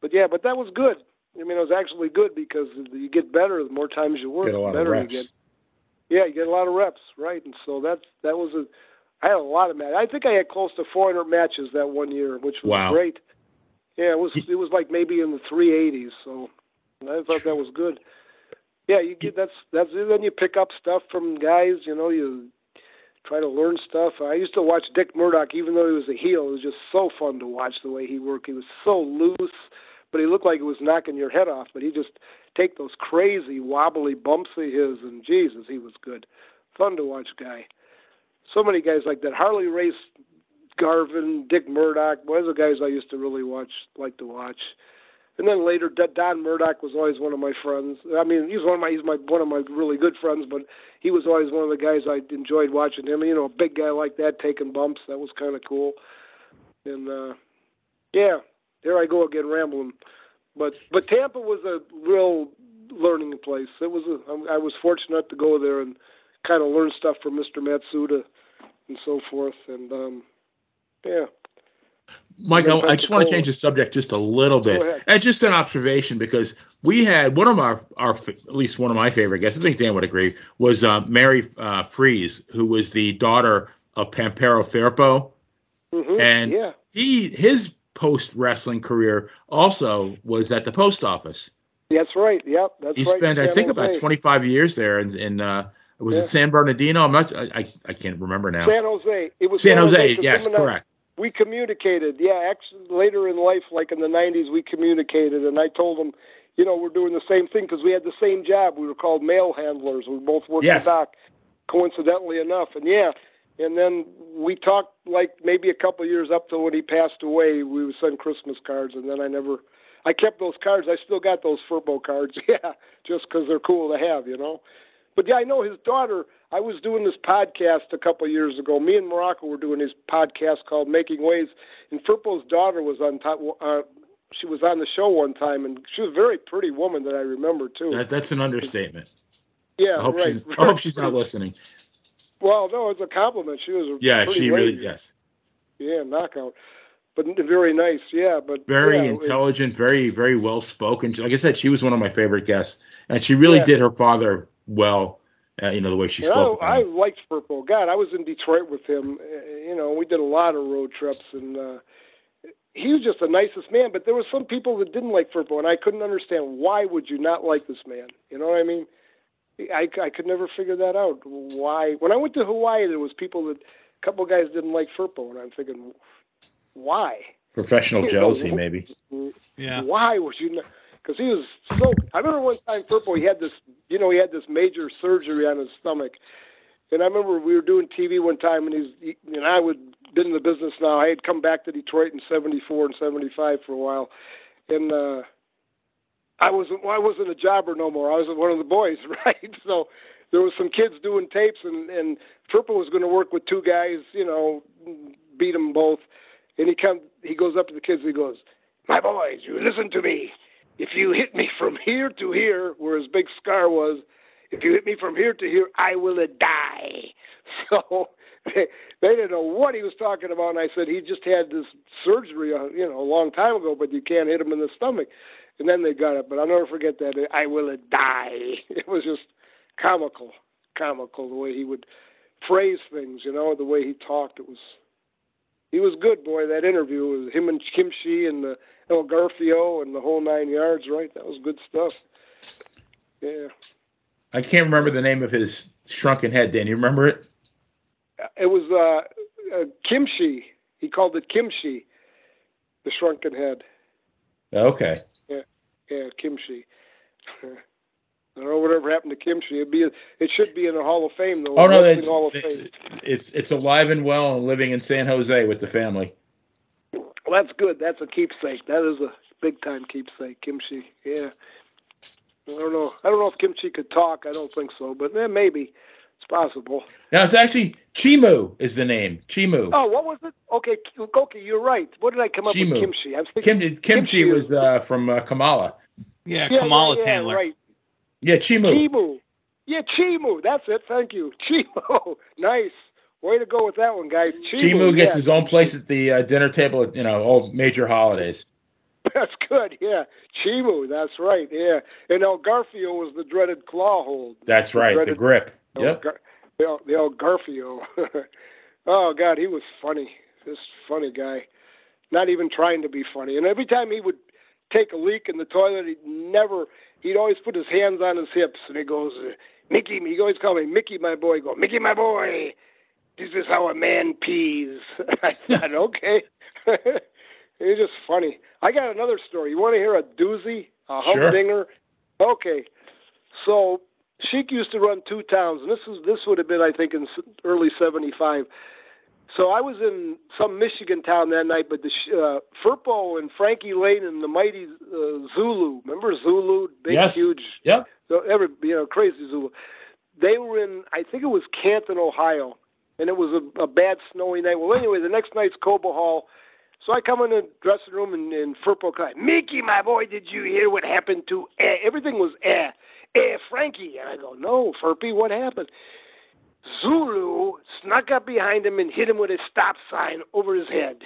[SPEAKER 5] but yeah, but that was good. I mean, it was actually good because you get better the more times you work,
[SPEAKER 4] Get a lot
[SPEAKER 5] the
[SPEAKER 4] of reps.
[SPEAKER 5] you get. Yeah, you get a lot of reps, right? And so that that was a. I had a lot of matches. I think I had close to 400 matches that one year, which was
[SPEAKER 4] Wow.
[SPEAKER 5] great. Yeah, it was it was like maybe in the 380s, so I thought that was good. Yeah, you get that's that's then you pick up stuff from guys. You know, you try to learn stuff. I used to watch Dick Murdoch, even though he was a heel. It was just so fun to watch the way he worked. He was so loose, but he looked like he was knocking your head off. But he just take those crazy wobbly bumps of his, and Jesus, he was good. Fun to watch guy. So many guys like that. Harley Race, Garvin, Dick Murdoch. Those are guys I used to really watch, like to watch. And then later, Don Muraco was always one of my friends. I mean, he's one of my he's my one of my really good friends, but he was always one of the guys I enjoyed watching him. You know, a big guy like that taking bumps, that was kind of cool. And uh yeah, there I go again rambling. But but Tampa was a real learning place. It was a I was fortunate to go there and kind of learn stuff from Mr. Matsuda and so forth. And um yeah,
[SPEAKER 4] Mike, I, I just want to change the subject just a little bit. And just an observation because we had one of our, our at least one of my favorite guests, I think Dan would agree, was uh, Mary uh, Fries, who was the daughter of Pampero Firpo.
[SPEAKER 5] hmm
[SPEAKER 4] And
[SPEAKER 5] yeah.
[SPEAKER 4] he his post wrestling career also was at the post office.
[SPEAKER 5] That's right. Yep, that's
[SPEAKER 4] He
[SPEAKER 5] right.
[SPEAKER 4] spent, I think, about 25 years there in, in uh, was
[SPEAKER 5] Yeah.
[SPEAKER 4] it San Bernardino? I'm not, I, I, I can't remember now.
[SPEAKER 5] San Jose. It was
[SPEAKER 4] San Jose,
[SPEAKER 5] 'cause
[SPEAKER 4] yes,
[SPEAKER 5] him and I-
[SPEAKER 4] correct.
[SPEAKER 5] We communicated. Yeah, actually, later in life, like in the '90s, we communicated, and I told him, you know, we're doing the same thing because we had the same job. We were called mail handlers. We both worked
[SPEAKER 4] Yes.
[SPEAKER 5] the dock, coincidentally enough. And yeah, and then we talked like maybe a couple of years up to when he passed away. We would send Christmas cards, and then I never. I kept those cards. I still got those Firpo cards. Yeah, just because they're cool to have, you know. But yeah, I know his daughter. I was doing this podcast a couple of years ago. Me and Muraco were doing this podcast called Making Waves, and Firpo's daughter was on top. Uh, she was on the show one time, and she was a very pretty woman that I remember too.
[SPEAKER 4] That, that's an understatement.
[SPEAKER 5] yeah,
[SPEAKER 4] I hope
[SPEAKER 5] right.
[SPEAKER 4] she's I hope she's not listening.
[SPEAKER 5] Well, no, it's a compliment. She was a
[SPEAKER 4] Yeah, she really yes.
[SPEAKER 5] Yeah, knockout. But very nice. Yeah, but
[SPEAKER 4] Very
[SPEAKER 5] yeah, it-
[SPEAKER 4] intelligent, very very well spoken. Like I said, she was one of my favorite guests, and she really
[SPEAKER 5] Yeah.
[SPEAKER 4] did her father well. Uh, you know the way she
[SPEAKER 5] And
[SPEAKER 4] spoke.
[SPEAKER 5] I, I liked Firpo. God, I was in Detroit with him. uh, You know, we did a lot of road trips, and uh, he was just the nicest man. But there were some people that didn't like Firpo, and I couldn't understand why would you not like this man. You know what I mean? I, I could never figure that out. Why? When I went to Hawaii, there was people that a couple of guys didn't like Firpo, and I'm thinking, why?
[SPEAKER 4] Professional jealousy, maybe.
[SPEAKER 3] Yeah.
[SPEAKER 5] Why would you not? Because he was so. I remember one time Firpo, he had this, you know, he had this major surgery on his stomach, and I remember we were doing TV one time, and he's, he, and I would been in the business now. I had come back to Detroit in '74 and '75 for a while, and uh, I wasn't, well, I wasn't a jobber no more. I was one of the boys, right? So there was some kids doing tapes, and and Firpo was going to work with two guys, you know, beat them both, and he come, he goes up to the kids, and he goes, "My boys, you listen to me." If you hit me from here to here, where his big scar was, if you hit me from here to here, I will die. So they, didn't know what he was talking about. And I said, he just had this surgery, uh, you know, a long time ago, but you can't hit him in the stomach. And then they got it. But I'll never forget that. I will die. It was just comical, comical the way he would phrase things, you know, the way he talked. It was, he was good, boy. That interview with him and Kimchi and the El Garfio and the whole nine yards, right? That was good stuff. Yeah.
[SPEAKER 4] I can't remember the name of his shrunken head. Dan, you remember it?
[SPEAKER 5] It was uh, uh, Kimchi. He called it Kimchi, the shrunken head.
[SPEAKER 4] Okay.
[SPEAKER 5] Yeah, yeah, Kimchi. I don't know whatever happened to Kimchi. It'd be, it should be in the Hall of Fame though.
[SPEAKER 4] Oh no, that's,
[SPEAKER 5] Hall of Fame.
[SPEAKER 4] it's it's alive and well and living in San Jose with the family.
[SPEAKER 5] Well, that's good. That's a keepsake. That is a big time keepsake. Kimchi. Yeah. I don't know. I don't know if Kimchi could talk. I don't think so, but eh, maybe it's possible.
[SPEAKER 4] Now it's actually Chimu is the name. Chimu.
[SPEAKER 5] Oh, what was it? Okay, okay, you're right. What did I come up
[SPEAKER 4] Chimu.
[SPEAKER 5] with? Kimchi. I was thinking.
[SPEAKER 4] Kim, kimchi
[SPEAKER 5] Kimchi
[SPEAKER 4] was uh, from uh, Kamala.
[SPEAKER 3] Yeah,
[SPEAKER 5] yeah,
[SPEAKER 3] Kamala's
[SPEAKER 5] yeah, yeah,
[SPEAKER 3] handler.
[SPEAKER 5] Right.
[SPEAKER 4] Yeah, Chimu.
[SPEAKER 5] Chimu. Yeah, Chimu. That's it. Thank you. Chimu. nice. Way to go with that one, guys. Chimu,
[SPEAKER 4] Chimu gets
[SPEAKER 5] yeah.
[SPEAKER 4] his own place at the uh, dinner table at you know all major holidays.
[SPEAKER 5] That's good. Yeah, Chimu. That's right. Yeah, and El Garfio was the dreaded claw hold.
[SPEAKER 4] That's right, the
[SPEAKER 5] dreaded-
[SPEAKER 4] grip.
[SPEAKER 5] El
[SPEAKER 4] Yep.
[SPEAKER 5] Gar- the, El, the El Garfio. oh God, he was funny. This funny guy. Not even trying to be funny. And every time he would take a leak in the toilet, he'd never. He'd always put his hands on his hips, and he goes, "Mickey." He always called me Mickey, my boy. He Go, Mickey, my boy. This is how a man pees. I said, okay. it's just funny. I got another story. You want to hear a doozy, a
[SPEAKER 4] Sure.
[SPEAKER 5] humdinger? Okay. So Sheik used to run two towns, and this is this would have been, I think, in early '75. So I was in some Michigan town that night, but the uh, Firpo and Frankie Laine and the mighty uh, Zulu. Remember Zulu? Big,
[SPEAKER 4] Yes.
[SPEAKER 5] huge.
[SPEAKER 4] Yep.
[SPEAKER 5] So every you know crazy Zulu. They were in I think it was Canton, Ohio, and it was a, a bad snowy night. Well, anyway, the next night's Cobo Hall. So I come in the dressing room and, and Firpo cries, Mickey, my boy, did you hear what happened to eh? Everything was eh, eh, Frankie. And I go, no, Furpy, what happened? Zulu snuck up behind him and hit him with a stop sign over his head.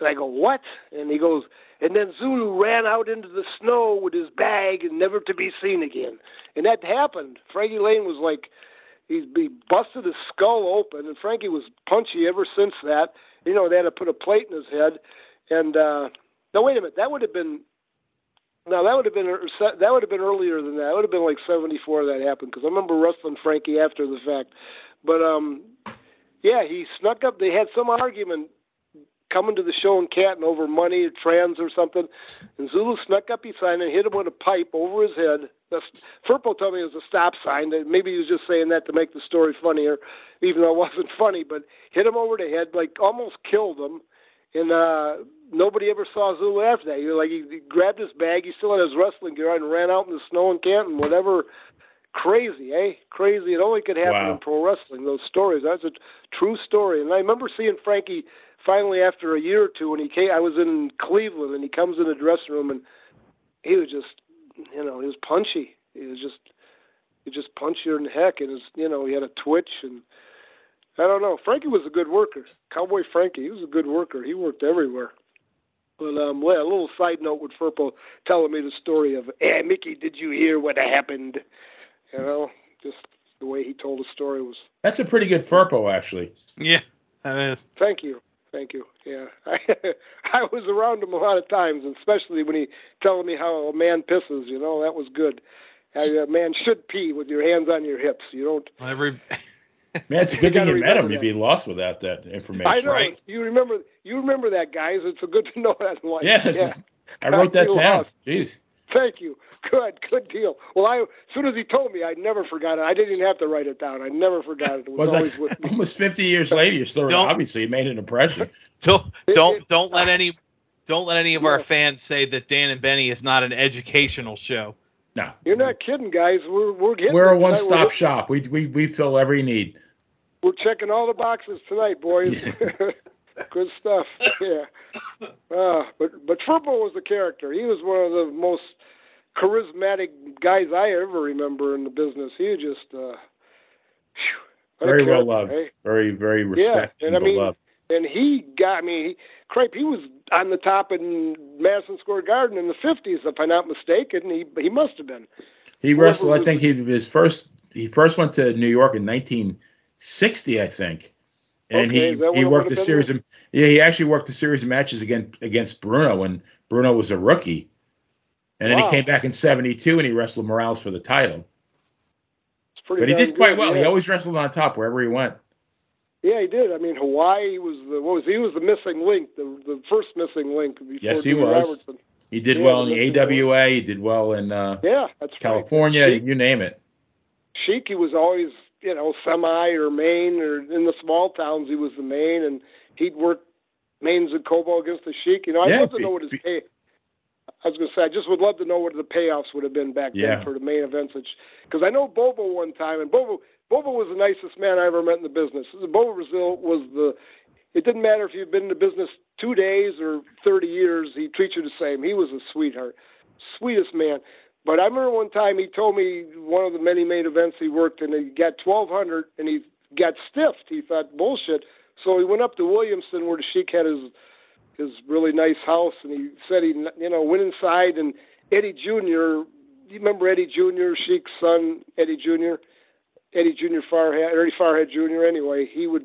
[SPEAKER 5] And I go, what? And he goes, and then Zulu ran out into the snow with his bag and never to be seen again. And that happened. Frankie Laine was like, he, he busted his skull open, and Frankie was punchy ever since that. You know, they had to put a plate in his head. And uh, no, wait a minute, that would have been. No, that would have been that would have been earlier than that. It would have been like '74 that happened because I remember wrestling Frankie after the fact. But um, yeah, he snuck up. They had some argument coming to the show in Canton over money or trans or something, and Zulu snuck up him and hit him with a pipe over his head. That's, Firpo told me it was a stop sign. That maybe he was just saying that to make the story funnier, even though it wasn't funny. But hit him over the head, like almost killed him, and uh, nobody ever saw Zulu after that. He like he, he grabbed his bag, he still had his wrestling gear on, and ran out in the snow in Canton. Whatever crazy, eh? Crazy. It only could happen
[SPEAKER 4] Wow.
[SPEAKER 5] in pro wrestling. Those stories. That's a true story. And I remember seeing Frankie finally after a year or two when he came. I was in Cleveland and he comes in the dressing room and he was just, you know, he was punchy. He was just, he just punchier than heck. And his, you know, he had a twitch and. I don't know. Frankie was a good worker. Cowboy Frankie, he was a good worker. He worked everywhere. But um, well, a little side note with Firpo telling me the story of, "Hey, Mickey, did you hear what happened?" You know, just the way he told the story was.
[SPEAKER 4] That's a pretty good Firpo, actually.
[SPEAKER 3] Yeah, that is.
[SPEAKER 5] Thank you, thank you. Yeah, I, I was around him a lot of times, and especially when he telling me how a man pisses. You know, that was good. How a man should pee with your hands on your hips. You don't.
[SPEAKER 3] Every
[SPEAKER 4] Man, it's a good
[SPEAKER 5] You
[SPEAKER 4] thing you met him.
[SPEAKER 5] remember
[SPEAKER 4] You'd be lost without that information.
[SPEAKER 5] I know.
[SPEAKER 3] Right.
[SPEAKER 5] You remember. You remember that, guys. It's a good to know that. in life.
[SPEAKER 4] Yeah,
[SPEAKER 5] yeah.
[SPEAKER 4] I wrote that down.
[SPEAKER 5] lost.
[SPEAKER 4] Jeez.
[SPEAKER 5] Thank you. Good, good deal. Well, I as soon as he told me, I never forgot it. I didn't even have to write it down. I never forgot it. It was,
[SPEAKER 4] Was
[SPEAKER 5] always
[SPEAKER 4] like
[SPEAKER 5] with me.
[SPEAKER 4] almost 50 years later, you're still
[SPEAKER 3] Don't-
[SPEAKER 4] obviously it made an impression.
[SPEAKER 3] don't don't don't let any don't let any of
[SPEAKER 5] Yeah.
[SPEAKER 3] our fans say that Dan and Benny is not an educational show.
[SPEAKER 4] No,
[SPEAKER 5] You're not kidding, guys. We're we're getting
[SPEAKER 4] we're a one-stop shop. We we we fill every need.
[SPEAKER 5] we're checking all the boxes tonight, boys. Good stuff. Yeah. Uh, but but Firpo was the character. He was one of the most charismatic guys I ever remember in the business. He was just uh, phew, what a
[SPEAKER 4] Very well loved.
[SPEAKER 5] eh?
[SPEAKER 4] Very very respected
[SPEAKER 5] and I mean,
[SPEAKER 4] beloved.
[SPEAKER 5] and he got me. Cripe, he was on the top in Madison Square Garden in the '50s, if I'm not mistaken. He he must have been.
[SPEAKER 4] He wrestled. I think he his first he first went to New York in 1960, I think, and
[SPEAKER 5] Okay,
[SPEAKER 4] he he worked a series of yeah he actually worked a series of matches against against Bruno when Bruno was a rookie, and then
[SPEAKER 5] Wow.
[SPEAKER 4] he came back in '72 and he wrestled Morales for the title. But he did quite
[SPEAKER 5] good,
[SPEAKER 4] well.
[SPEAKER 5] Yeah.
[SPEAKER 4] He always wrestled on top wherever he went.
[SPEAKER 5] Yeah, he did. I mean, Hawaii was the what was he was the missing link, the the first missing link before
[SPEAKER 4] Yes, he was.
[SPEAKER 5] Robertson.
[SPEAKER 4] He did
[SPEAKER 5] Yeah,
[SPEAKER 4] well in
[SPEAKER 5] the
[SPEAKER 4] AWA. He did well in uh,
[SPEAKER 5] Yeah, that's right.
[SPEAKER 4] California.
[SPEAKER 5] Sheik,
[SPEAKER 4] You name it.
[SPEAKER 5] Sheik, he was always you know semi or main or in the small towns he was the main, and he'd work mains and Cobo against the Sheik. You know, I'd
[SPEAKER 4] Yeah,
[SPEAKER 5] love to know what his pay. I was gonna say, I just would love to know what the payoffs would have been back
[SPEAKER 4] Yeah.
[SPEAKER 5] then for the main events. Because I know Bobo one time, and Bobo Bobo was the nicest man I ever met in the business. Bobo Brazil was the. It didn't matter if you'd been in the business two days or 30 years. He treats you the same. He was a sweetheart, sweetest man. But I remember one time he told me one of the many main events he worked in, he got 1,200 and he got stiffed. He thought bullshit. So he went up to Williamston where the Sheik had his his really nice house, and he said he you know went inside and Eddie Jr. You remember Eddie Jr. Sheik's son, Eddie Jr. Eddie Jr. Farhat, Eddie Farhat Jr. Anyway, he would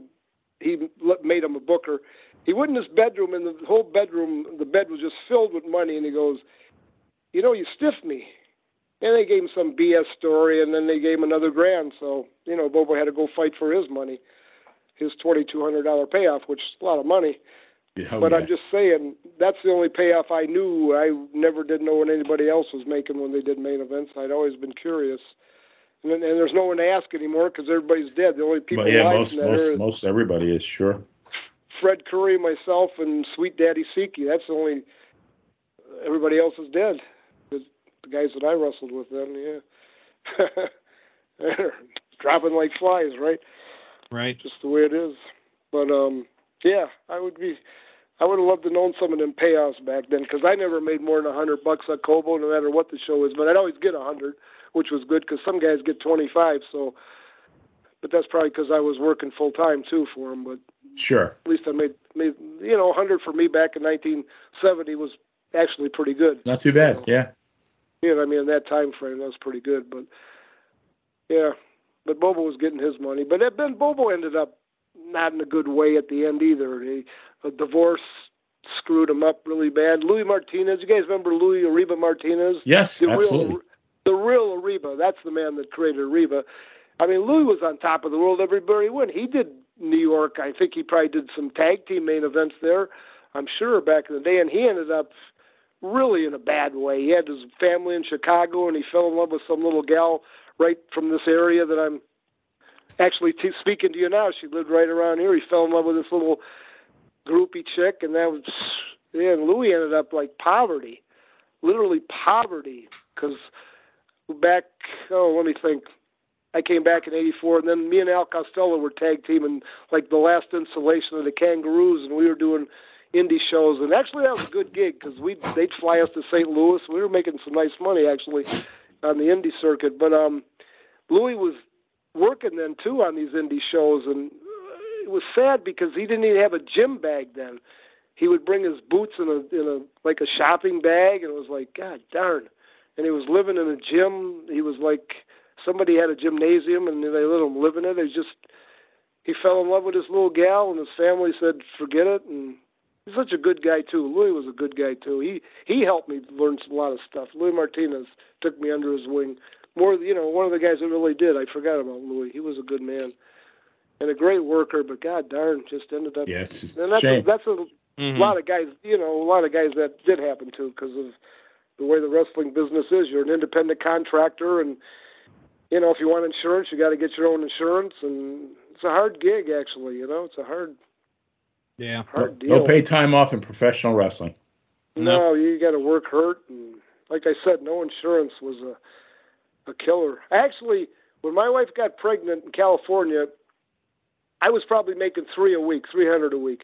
[SPEAKER 5] he made him a booker. He went in his bedroom, and the whole bedroom, the bed was just filled with money. And he goes, "You know, you stiffed me." And they gave him some BS story, and then they gave him another grand. So you know, Bobo had to go fight for his money, his twenty two hundred dollar payoff, which is a lot of money.
[SPEAKER 4] Oh,
[SPEAKER 5] but
[SPEAKER 4] yeah.
[SPEAKER 5] I'm just saying that's the only payoff I knew. I never did know what anybody else was making when they did main events. I'd always been curious. And, then- and there's no one to ask anymore because everybody's dead. The only people
[SPEAKER 4] But yeah,
[SPEAKER 5] alive
[SPEAKER 4] most
[SPEAKER 5] in
[SPEAKER 4] most
[SPEAKER 5] era
[SPEAKER 4] most everybody is sure.
[SPEAKER 5] Fred Curry, myself, and Sweet Daddy Siki. That's the only. Everybody else is dead. The, the guys that I wrestled with then, yeah, They're dropping like flies, right?
[SPEAKER 3] Right.
[SPEAKER 5] Just the way it is. But um, yeah, I would be. I would have loved to known some of them payoffs back then because I never made more than a hundred bucks on Cobo, no matter what the show is. But I'd always get a hundred, which was good because some guys get twenty five. So, but that's probably because I was working full time too for them. But
[SPEAKER 4] Sure.
[SPEAKER 5] at least I made made you know a 100 for me back in 1970 was actually pretty good.
[SPEAKER 4] Not too bad. Yeah.
[SPEAKER 5] You know, I mean in that time frame that was pretty good. But yeah, but Bobo was getting his money. But then Bobo ended up not in a good way at the end either. He, a divorce screwed him up really bad. Louis Martinez, you guys remember Louis Arriba Martinez?
[SPEAKER 4] Yes,
[SPEAKER 5] the
[SPEAKER 4] absolutely.
[SPEAKER 5] real the real Arriba. That's the man that created Arriba. I mean, Louis was on top of the world everywhere he went. He did New York. I think he probably did some tag team main events there. I'm sure back in the day, and he ended up really in a bad way. He had his family in Chicago, and he fell in love with some little gal right from this area that I'm actually t- speaking to you now. She lived right around here. He fell in love with this little groupie chick, and that was yeah. And Louis ended up like poverty, literally poverty, because back oh let me think. I came back in '84, and then me and Al Costello were tag teaming like the last installation of the Kangaroos, and we were doing indie shows. And actually, that was a good gig because we they'd fly us to St. Louis. We were making some nice money actually on the indie circuit. But um, Louis was working then too on these indie shows, and it was sad because he didn't even have a gym bag then. He would bring his boots in a in a like a shopping bag, and it was like God darn. And he was living in a gym. He was like somebody had a gymnasium, and they let him live in it. He just he fell in love with this little gal, and his family said forget it. And he's such a good guy too. Louis was a good guy too. He he helped me learn a lot of stuff. Louis Martinez took me under his wing. More, you know, one of the guys that really did. I forgot about Louis. He was a good man and a great worker, but God darn, just ended up.
[SPEAKER 4] Yeah, it's just
[SPEAKER 5] and that's
[SPEAKER 4] shame.
[SPEAKER 5] a, that's a
[SPEAKER 3] Mhm.
[SPEAKER 5] lot of guys. You know, a lot of guys that did happen to because of the way the wrestling business is. You're an independent contractor, and you know, if you want insurance, you got to get your own insurance, and it's a hard gig actually. You know, it's a hard
[SPEAKER 3] Yeah.
[SPEAKER 5] hard deal.
[SPEAKER 4] No
[SPEAKER 5] deal.
[SPEAKER 4] paid time off in professional wrestling.
[SPEAKER 5] No, you got to work hurt, and like I said, no insurance was a a killer. Actually, when my wife got pregnant in California, I was probably making three a week, three hundred a week.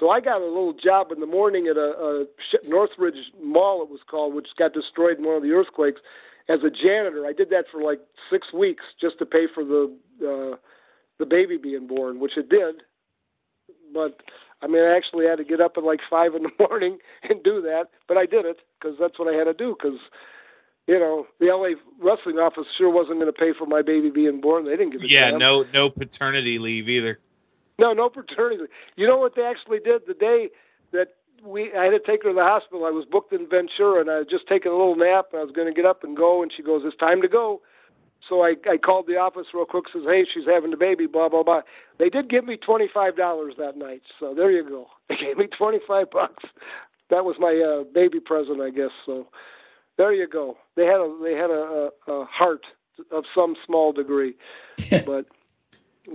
[SPEAKER 5] So I got a little job in the morning at a, a Northridge Mall, it was called, which got destroyed in one of the earthquakes, as a janitor. I did that for like six weeks just to pay for the uh, the baby being born, which it did. But I mean, I actually had to get up at like five in the morning and do that, but I did it because that's what I had to do. Because you know, the LA wrestling office sure wasn't going to pay for my baby being born. They didn't give a
[SPEAKER 3] Yeah.
[SPEAKER 5] damn.
[SPEAKER 3] No. No paternity leave either.
[SPEAKER 5] No, no paternity. leave. You know what they actually did the day that we I had to take her to the hospital. I was booked in Ventura and I had just taken a little nap and I was going to get up and go and she goes, "It's time to go." So I I called the office real quick says, "Hey, she's having the baby, blah blah blah." They did give me $25 that night. So there you go. They gave me 25 bucks. That was my uh baby present, I guess. So there you go. They had a they had a, a, a heart of some small degree. But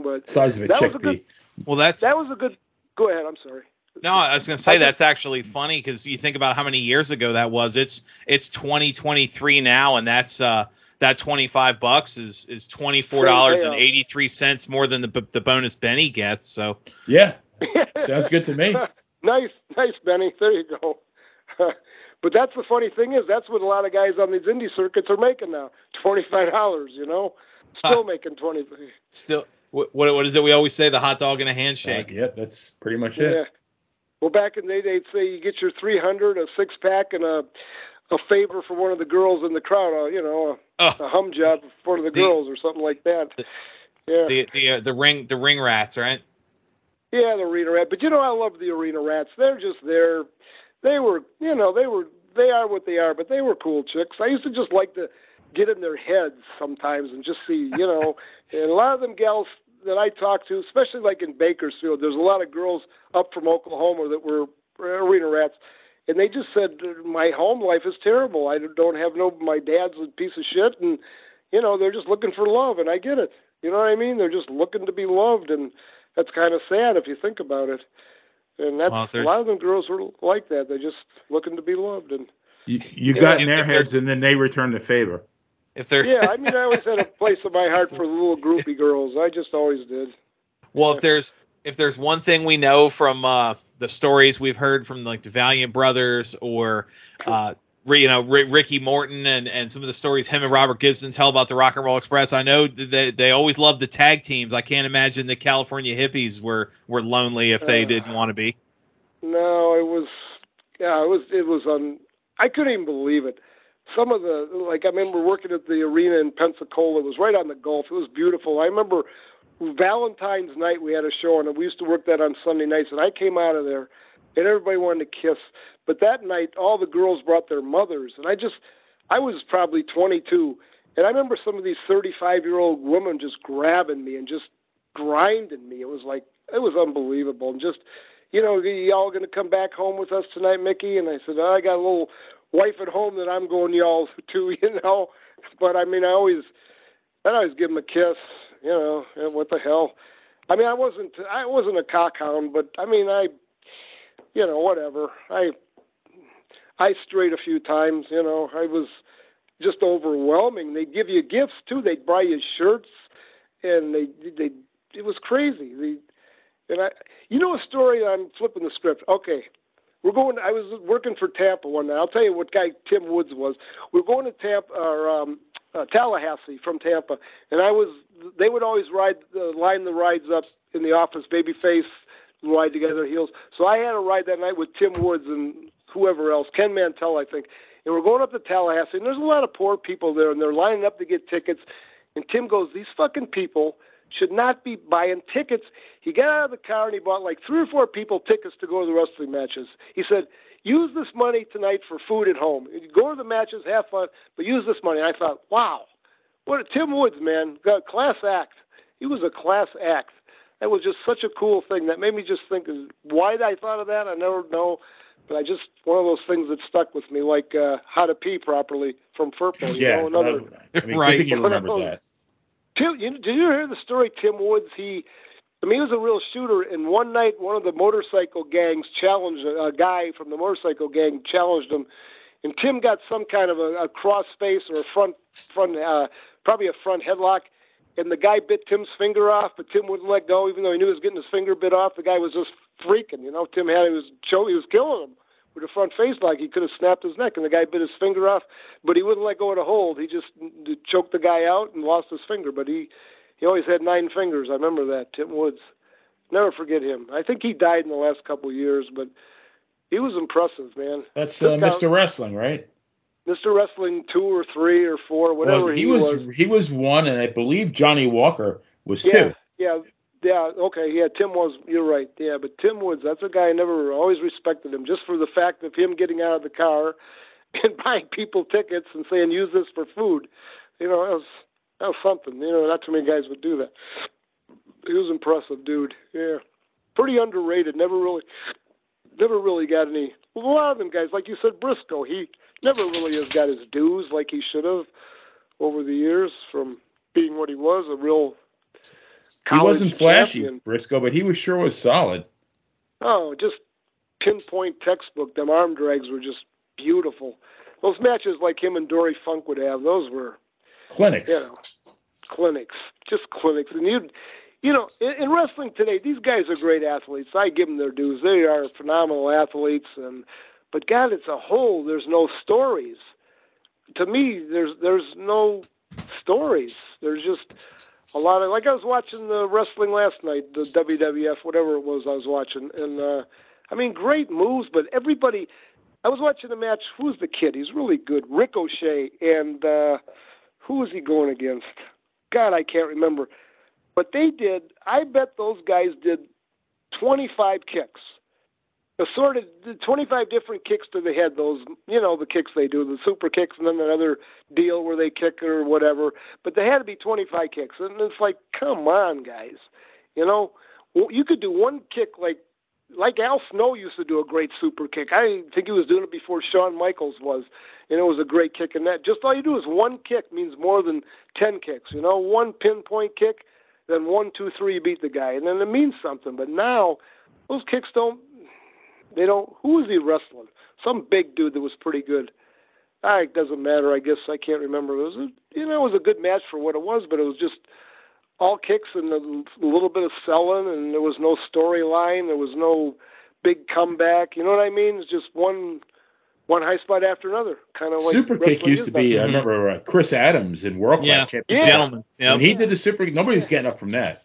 [SPEAKER 5] but
[SPEAKER 4] Size of a
[SPEAKER 5] That was a
[SPEAKER 4] chickpea.
[SPEAKER 5] good-
[SPEAKER 3] Well, that's
[SPEAKER 5] that was a good. Go ahead. I'm sorry.
[SPEAKER 3] No, I was gonna say
[SPEAKER 5] I
[SPEAKER 3] that's actually funny because you think about how many years ago that was. It's it's 2023 now, and that's uh that 25 bucks is is 24 dollars and 83 cents more than the the bonus Benny gets. So
[SPEAKER 4] Yeah, sounds good to me.
[SPEAKER 5] nice, nice, Benny. There you go. But that's the funny thing is that's what a lot of guys on these indie circuits are making now. Twenty five dollars. You know, still making twenty.
[SPEAKER 3] still, what what what is it we always say? The hot dog and a
[SPEAKER 4] Uh,
[SPEAKER 3] handshake.
[SPEAKER 4] yeah, that's pretty much it.
[SPEAKER 5] Yeah.
[SPEAKER 4] it.
[SPEAKER 5] Well, back in the day, they'd say you get your three hundred, a six pack, and a a favor for one of the girls in the crowd. Uh, you know, a,
[SPEAKER 3] Oh,
[SPEAKER 5] a hum job for one of the
[SPEAKER 3] The-
[SPEAKER 5] girls or something like that. Yeah.
[SPEAKER 3] the the uh, the ring the ring rats, right?
[SPEAKER 5] Yeah, the arena rat. But you know, I love the arena rats. They're just there. They were, you know, they were, they are what they are. But they were cool chicks. I used to just like to get in their heads sometimes and just see, you know, and a lot of them gals that I talk to, especially like in Bakersfield, there's a lot of girls up from Oklahoma that were arena rats. And they just said, my home life is terrible. I don't have no, my dad's a piece of shit. And, you know, they're just looking for love. And I get it. You know what I mean? They're just looking to be loved. And, that's kind of sad if you think about it. And that's
[SPEAKER 3] Well,
[SPEAKER 5] a lot of them girls were like that. They're just looking to be loved. And
[SPEAKER 4] You, you
[SPEAKER 5] Yeah,
[SPEAKER 4] got in their heads, and then they return the favor.
[SPEAKER 3] If they're
[SPEAKER 5] yeah, I mean, I always had a place in my heart for the little groupie girls. I just always did.
[SPEAKER 3] Well, if there's if there's one thing we know from uh, the stories we've heard from like the Valiant brothers or uh, Ri- you know Ri- Ricky Morton and, and some of the stories him and Robert Gibson tell about the Rock and Roll Express, I know that they, they always loved the tag teams. I can't imagine the California hippies were were lonely if they
[SPEAKER 5] Uh.
[SPEAKER 3] didn't want to be.
[SPEAKER 5] No, it was, yeah, it was, it was on. I couldn't even believe it. Some of the, like, I remember working at the arena in Pensacola. It was right on the Gulf. It was beautiful. I remember Valentine's night we had a show, and we used to work that on Sunday nights. And I came out of there, and everybody wanted to kiss. But that night, all the girls brought their mothers, and I just, I was probably 22, and I remember some of these 35 year old women just grabbing me and just grinding me. It was like it was unbelievable, and just you know, y'all going to come back home with us tonight, Mickey? And I said, oh, I got a little wife at home that I'm going y'all to, you know. But I mean, I always, I always give him a kiss, you know. And what the hell? I mean, I wasn't, I wasn't a cockhound, but I mean, I, you know, whatever. I, I strayed a few times, you know. I was just overwhelming. They'd give you gifts too. They'd buy you shirts, and they, they, it was crazy. They, and I, you know, a story. I'm flipping the script. Okay, we're going. I was working for Tampa one night. I'll tell you what guy Tim Woods was. We are going to Tampa or um, uh, Tallahassee from Tampa, and I was. They would always ride uh, line the rides up in the office. Babyface ride together heels. So I had a ride that night with Tim Woods and whoever else, Ken Mantell, I think. And we're going up to Tallahassee, and there's a lot of poor people there, and they're lining up to get tickets. And Tim goes, "These fucking people." should not be buying tickets. He got out of the car and he bought like three or four people tickets to go to the wrestling matches. He said, use this money tonight for food at home. Go to the matches, have fun, but use this money. And I thought, wow, what a Tim Woods, man, got class act. He was a class act. That was just such a cool thing. That made me just think, why I thought of that, I never know. But I just one of those things that stuck with me, like uh, how to pee properly from Firpo. You
[SPEAKER 4] yeah,
[SPEAKER 5] know, another,
[SPEAKER 4] I mean, right. you remember that.
[SPEAKER 5] Tim, you, did you hear the story? Tim Woods, he, I mean, he was a real shooter. And one night, one of the motorcycle gangs challenged a, guy from the motorcycle gang challenged him, and Tim got some kind of a, a cross face or a front front, uh, probably a front headlock. And the guy bit Tim's finger off, but Tim wouldn't let go, even though he knew he was getting his finger bit off. The guy was just freaking, you know. Tim had he was he was killing him with a front face lock. He could have snapped his neck, and the guy bit his finger off, but he wouldn't let go of the hold. He just choked the guy out and lost his finger. But he he always had nine fingers. I remember that. Tim Woods. Never forget him. I think he died in the last couple of years, but he was impressive, man.
[SPEAKER 4] That's uh, Mr. Wrestling, right?
[SPEAKER 5] Mr. Wrestling two or three or four, whatever
[SPEAKER 4] well, he,
[SPEAKER 5] he
[SPEAKER 4] was,
[SPEAKER 5] was.
[SPEAKER 4] He was one, and I believe Johnny Walker was
[SPEAKER 5] yeah,
[SPEAKER 4] two.
[SPEAKER 5] Yeah, yeah, okay, yeah, Tim was. You're right. Yeah, but Tim Woods, that's a guy I never always respected him just for the fact of him getting out of the car and buying people tickets and saying use this for food. You know, that was that was something. You know, not too many guys would do that. He was impressive, dude. Yeah, pretty underrated. Never really, never really got any. Well, a lot of them guys, like you said, Briscoe. He never really has got his dues like he should have over the years from being what he was, a real
[SPEAKER 4] he wasn't flashy,
[SPEAKER 5] champion.
[SPEAKER 4] Briscoe, but he was sure was solid.
[SPEAKER 5] Oh, just pinpoint textbook. Them arm drags were just beautiful. Those matches like him and Dory Funk would have, those were
[SPEAKER 4] clinics.
[SPEAKER 5] You know, clinics, just clinics. And you, you know, in, in wrestling today, these guys are great athletes. I give them their dues. They are phenomenal athletes, and but God, it's a whole. There's no stories. To me, there's there's no stories. There's just a lot of like I was watching the wrestling last night, the WWF, whatever it was I was watching, and uh, I mean great moves, but everybody. I was watching the match. Who's the kid? He's really good. Ricochet and uh, who was he going against? God, I can't remember. But they did. I bet those guys did 25 kicks assorted 25 different kicks to the head those you know the kicks they do the super kicks and then another deal where they kick or whatever but they had to be 25 kicks and it's like come on guys you know you could do one kick like like Al Snow used to do a great super kick. I think he was doing it before Shawn Michaels was, and it was a great kick. And that just all you do is one kick means more than ten kicks. You know, one pinpoint kick, then one, two, three, beat the guy, and then it means something. But now those kicks don't they don't. Who was he wrestling? Some big dude that was pretty good. Ah, it doesn't matter. I guess I can't remember. It was a, you know it was a good match for what it was, but it was just all kicks and a little bit of selling, and there was no storyline. There was no big comeback. You know what I mean? It's just one one high spot after another, kind of like
[SPEAKER 4] super kick used to be. I remember uh, Chris Adams in World Class
[SPEAKER 3] yeah,
[SPEAKER 4] Championship.
[SPEAKER 3] Yeah. Gentleman.
[SPEAKER 4] Yep. When he did the super, nobody's getting up from that.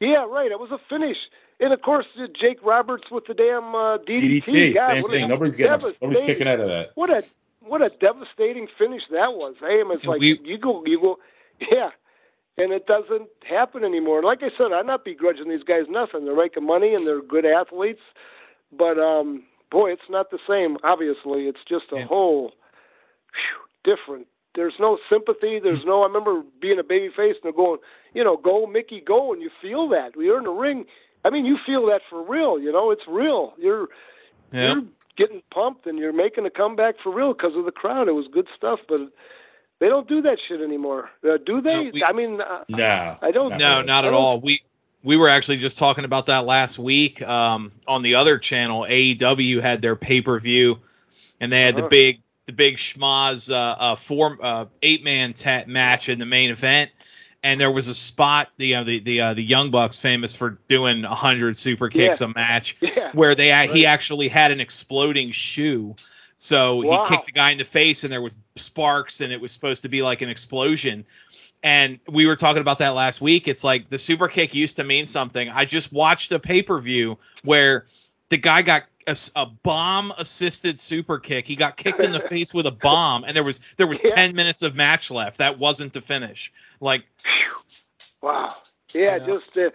[SPEAKER 5] Yeah, right. It was a finish. And of course, Jake Roberts with the damn uh, DDT.
[SPEAKER 4] DDT,
[SPEAKER 5] God,
[SPEAKER 4] same thing. Nobody's getting, nobody's kicking out of that.
[SPEAKER 5] What a what a devastating finish that was. Hey, it's like we, you go, you go, yeah. And it doesn't happen anymore. Like I said, I'm not begrudging these guys nothing. They're making money and they're good athletes, but um, boy, it's not the same. Obviously, it's just a
[SPEAKER 3] yeah.
[SPEAKER 5] whole whew, different there's no sympathy. There's no. I remember being a baby face and going, you know, go Mickey, go, and you feel that. We are in the ring. I mean, you feel that for real. You know, it's real. You're you're getting pumped and you're making a comeback for real because of the crowd. It was good stuff, but they don't do that shit anymore, uh, do they?
[SPEAKER 3] No, we-
[SPEAKER 5] I mean, uh,
[SPEAKER 4] No,
[SPEAKER 5] I don't-
[SPEAKER 3] No, not at all. We we were actually just talking about that last week um, on the other channel. AEW had their pay per view, and they had the
[SPEAKER 5] Uh-huh.
[SPEAKER 3] big the big schmaz uh, uh, four uh, eight man match in the main event. And there was a spot, the the the uh, the Young Bucks, famous for doing hundred super kicks
[SPEAKER 5] Yeah.
[SPEAKER 3] a match,
[SPEAKER 5] yeah,
[SPEAKER 3] where they he actually had an exploding shoe. So
[SPEAKER 5] Wow.
[SPEAKER 3] he kicked the guy in the face, and there was sparks, and it was supposed to be like an explosion. And we were talking about that last week. It's like the super kick used to mean something. I just watched a pay per view where the guy got a, a bomb assisted super kick. He got kicked in the face with a bomb, and there was there was
[SPEAKER 5] Yeah.
[SPEAKER 3] ten minutes of match left. That wasn't the finish. Like
[SPEAKER 5] wow, yeah, just uh,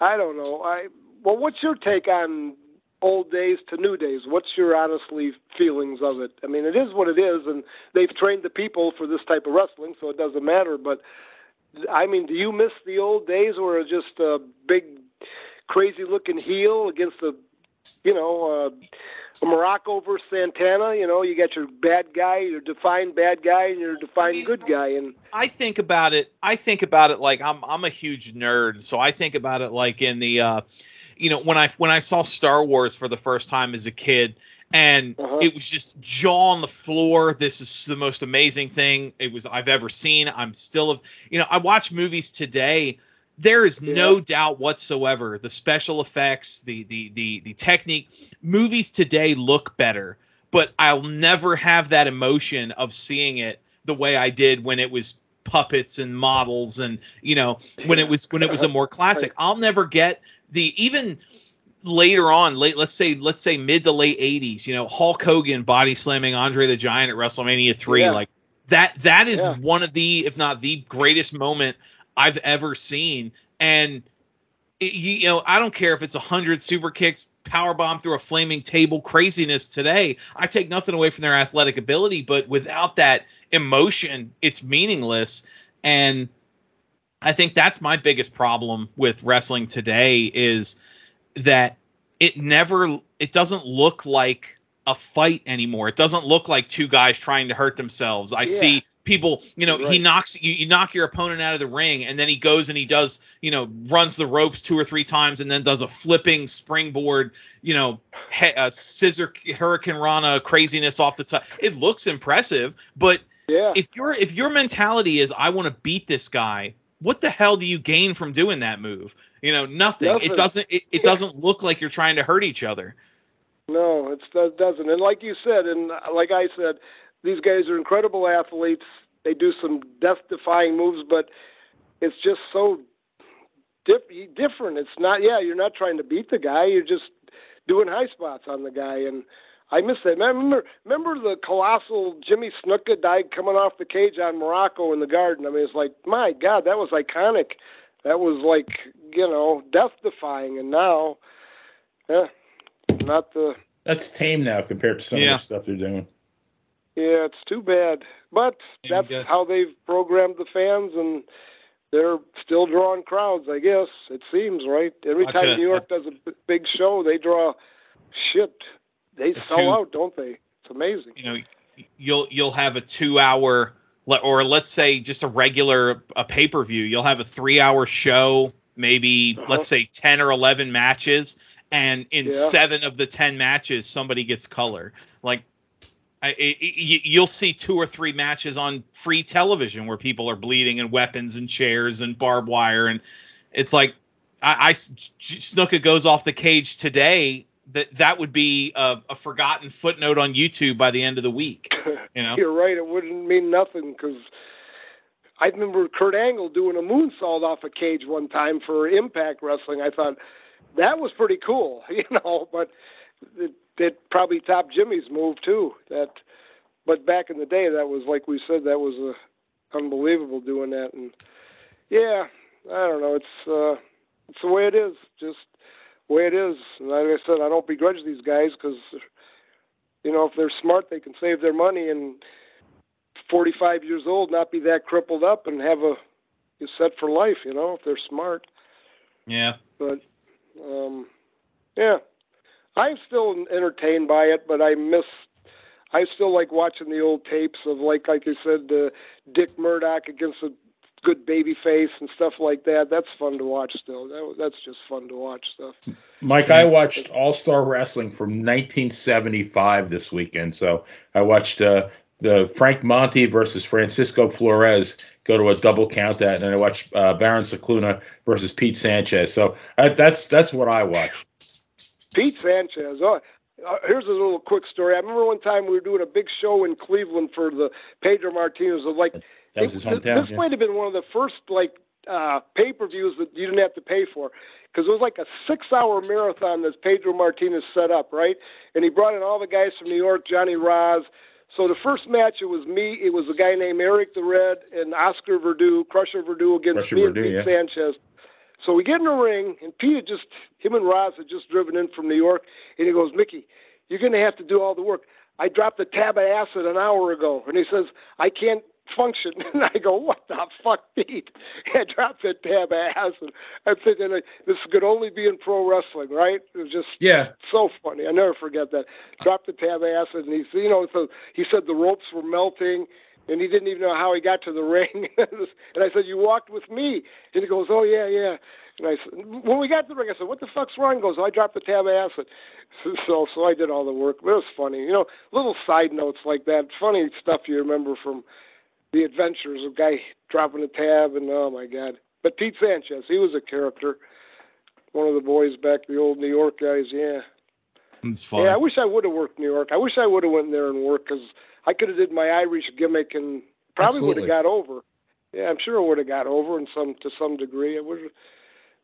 [SPEAKER 5] I don't know. I well, what's your take on old days to new days? What's your honestly feelings of it? I mean, it is what it is, and they've trained the people for this type of wrestling, so it doesn't matter. But I mean, do you miss the old days where was just a big, crazy looking heel against a, you know, uh, Muraco versus Santana? You know, you got your bad guy, your defined bad guy, and your defined
[SPEAKER 3] mean,
[SPEAKER 5] good guy, and
[SPEAKER 3] I think about it. I think about it like I'm I'm a huge nerd, so I think about it like in the uh, you know when I when I saw Star Wars for the first time as a kid, and
[SPEAKER 5] Uh-huh.
[SPEAKER 3] it was just jaw on the floor. This is the most amazing thing it was I've ever seen. I'm still, of you know, I watch movies today. There is no doubt whatsoever the special effects, the the the the technique. Movies today look better, but I'll never have that emotion of seeing it the way I did when it was puppets and models and you know when it was when it was a more classic. I'll never get the even later on late let's say let's say mid to late 80s you know hulk hogan body slamming andre the giant at wrestlemania 3
[SPEAKER 5] Yeah.
[SPEAKER 3] like that that is
[SPEAKER 5] Yeah.
[SPEAKER 3] one of the if not the greatest moment i've ever seen. And it, you, know i don't care if it's a 100 super kicks power bomb through a flaming table craziness today. I take nothing away from their athletic ability but without that emotion it's meaningless. And i think that's my biggest problem with wrestling today is that it never it doesn't look like a fight anymore. It doesn't look like two guys trying to hurt themselves. I
[SPEAKER 5] Yeah.
[SPEAKER 3] see people, you know, he knocks you, you knock your opponent out of the ring and then he goes and he does, you know, runs the ropes two or three times and then does a flipping springboard, you know, he, a scissor hurricane rana craziness off the top. It looks impressive, but
[SPEAKER 5] yeah,
[SPEAKER 3] if your if your mentality is I want to beat this guy, what the hell do you gain from doing that move? You know, nothing.
[SPEAKER 5] Nothing.
[SPEAKER 3] It doesn't it, it
[SPEAKER 5] Yeah.
[SPEAKER 3] doesn't look like you're trying to hurt each other.
[SPEAKER 5] No, it doesn't. And like you said, and uh, like I said, these guys are incredible athletes. They do some death-defying moves, but it's just so diff- different. It's not. Yeah, you're not trying to beat the guy. You're just doing high spots on the guy. And I miss that. Man, remember, remember the colossal Jimmy Snuka died coming off the cage on Muraco in the Garden. I mean, it's like, my God, that was iconic. That was like, you know, death-defying. And now, yeah, not the.
[SPEAKER 4] That's tame now compared to some
[SPEAKER 3] Yeah.
[SPEAKER 4] of the stuff they're doing.
[SPEAKER 5] Yeah, it's too bad. But
[SPEAKER 3] Maybe
[SPEAKER 5] that's
[SPEAKER 3] guess.
[SPEAKER 5] how they've programmed the fans, and they're still drawing crowds. I guess it seems right. Every
[SPEAKER 3] Watch
[SPEAKER 5] time
[SPEAKER 3] it.
[SPEAKER 5] New York does a big show, they draw shit. They
[SPEAKER 3] The
[SPEAKER 5] sell
[SPEAKER 3] two-
[SPEAKER 5] out, don't they? It's amazing.
[SPEAKER 3] You know, you'll you'll have a two hour or let's say just a regular a pay per view. You'll have a three hour show, maybe
[SPEAKER 5] Uh-huh.
[SPEAKER 3] let's say ten or eleven matches, and in
[SPEAKER 5] Yeah.
[SPEAKER 3] seven of the ten matches, somebody gets color. Like. I, it, it- you- you'll see two or three matches on free television where people are bleeding and weapons and chairs and barbed wire and it's like I, I Snuka goes off the cage today that that would be a, a forgotten footnote on YouTube by the end of the week. You know,
[SPEAKER 5] You're right. It wouldn't mean nothing because I remember Kurt Angle doing a moonsault off a cage one time for Impact Wrestling. I thought that was pretty cool, you know, but it, it probably topped Jimmy's move too. That, but back in the day, that was like we said, that was uh, unbelievable doing that. And yeah, I don't know. It's uh, it's the way it is. Just the way it is. And like I said, I don't begrudge these guys because you know, if they're smart, they can save their money and 45 years old, not be that crippled up, and have a is set for life. You know, if they're smart.
[SPEAKER 3] Yeah.
[SPEAKER 5] But um, yeah, I'm still entertained by it, but I miss. I still like watching the old tapes of like like I said, uh, Dick Murdoch against a good baby face and stuff like that. That's fun to watch still. That, that's just fun to watch stuff.
[SPEAKER 4] Mike, I watched All Star Wrestling from 1975 this weekend. So I watched uh, the Frank Monty versus Francisco Flores go to a double count that, and I watch uh, Baron Scicluna versus Pete Sanchez. So I, that's that's what I watch.
[SPEAKER 5] Pete Sanchez. Oh, uh, here's a little quick story. I remember one time we were doing a big show in Cleveland for the Pedro Martinez. Of Like
[SPEAKER 4] that was his hometown.
[SPEAKER 5] This
[SPEAKER 4] yeah.
[SPEAKER 5] might have been one of the first like uh, pay-per-views that you didn't have to pay for because it was like a six-hour marathon that Pedro Martinez set up, right? And he brought in all the guys from New York, Johnny Rodz. So the first match, it was me. It was a guy named Eric the Red and Oscar Verdú, Crusher Verdú against
[SPEAKER 4] Crusher
[SPEAKER 5] me
[SPEAKER 4] Verdú,
[SPEAKER 5] and Pete
[SPEAKER 4] yeah.
[SPEAKER 5] Sanchez. So we get in the ring, and Pete had just him and Rodz had just driven in from New York, and he goes, Mickey, you're going to have to do all the work. I dropped a tab of acid an hour ago, and he says I can't function. And I go, what the fuck, Pete? I dropped that tab of acid. I'm thinking like, this could only be in pro wrestling, right? It was just
[SPEAKER 4] Yeah.
[SPEAKER 5] so funny. I never forget that. Dropped the tab acid, and he, said, you know, so he said the ropes were melting, and he didn't even know how he got to the ring. and I said, "You walked with me," and he goes, "Oh yeah, yeah." And I said, when we got to the ring, I said, "What the fuck's wrong?" He goes, "I dropped the tab of acid." So, so I did all the work. But it was funny, you know, little side notes like that, funny stuff you remember from the adventures of guy dropping a tab, and oh my god. But Pete Sanchez, he was a character. One of the boys back, the old New York guys, yeah.
[SPEAKER 3] It's fun.
[SPEAKER 5] Yeah, I wish I would have worked New York. I wish I would have went there and worked because I could have did my Irish gimmick and probably would have got over. Yeah, I'm sure I would have got over in some to some degree. It would,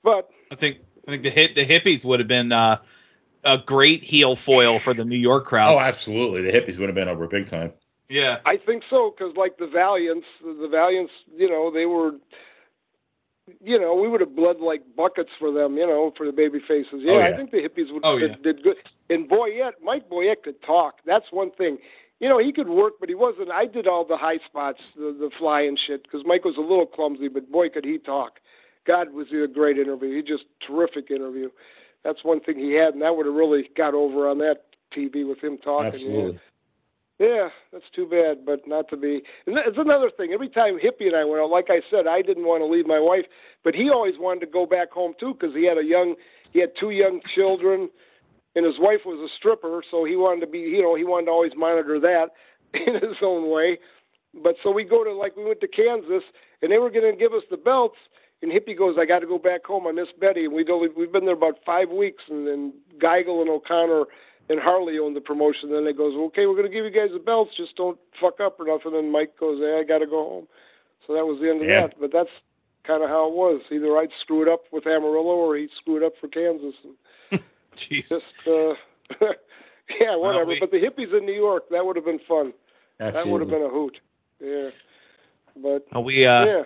[SPEAKER 5] but
[SPEAKER 3] I think I think the hit the hippies would have been uh, a great heel foil for the New York crowd.
[SPEAKER 4] Oh, absolutely. The hippies would have been over big time.
[SPEAKER 3] Yeah.
[SPEAKER 5] I think so because like the Valiants, the Valiants, you know, they were, you know, we would have bled like buckets for them, you know, for the baby faces. Yeah,
[SPEAKER 4] Oh,
[SPEAKER 5] I think the hippies would
[SPEAKER 3] Oh,
[SPEAKER 5] did,
[SPEAKER 3] yeah.
[SPEAKER 5] did good. And Boyette, Mike Boyette could talk. That's one thing. You know, he could work, but he wasn't. I did all the high spots, the, the flying and shit, because Mike was a little clumsy, but boy, could he talk. God, was he a great interview. He just terrific interview. That's one thing he had, and that would have really got over on that TV with him talking.
[SPEAKER 4] Absolutely.
[SPEAKER 5] Yeah, that's too bad, but not to be. And it's another thing. Every time Hippie and I went out, like I said, I didn't want to leave my wife, but he always wanted to go back home too because he had a young, he had two young children, and his wife was a stripper, so he wanted to be, you know, he wanted to always monitor that in his own way. But so we go to like we went to Kansas, and they were going to give us the belts, and Hippie goes, I got to go back home. I miss Betty, and we'd only we've been there about five weeks, and then Geigel and O'Connor and Harley owned the promotion. Then they goes, okay, we're going to give you guys the belts, just don't fuck up or nothing. And Mike goes, hey, I got to go home. So that was the end of
[SPEAKER 4] Yeah.
[SPEAKER 5] that. But that's kind of how it was. Either I'd screw it up with Amarillo or he'd screw it up for Kansas. And
[SPEAKER 3] Jeez.
[SPEAKER 5] just, uh, yeah, whatever.
[SPEAKER 3] we-
[SPEAKER 5] But the hippies in New York, that would have been fun. That would have been a hoot. Yeah. But
[SPEAKER 3] Uh, we uh
[SPEAKER 5] yeah,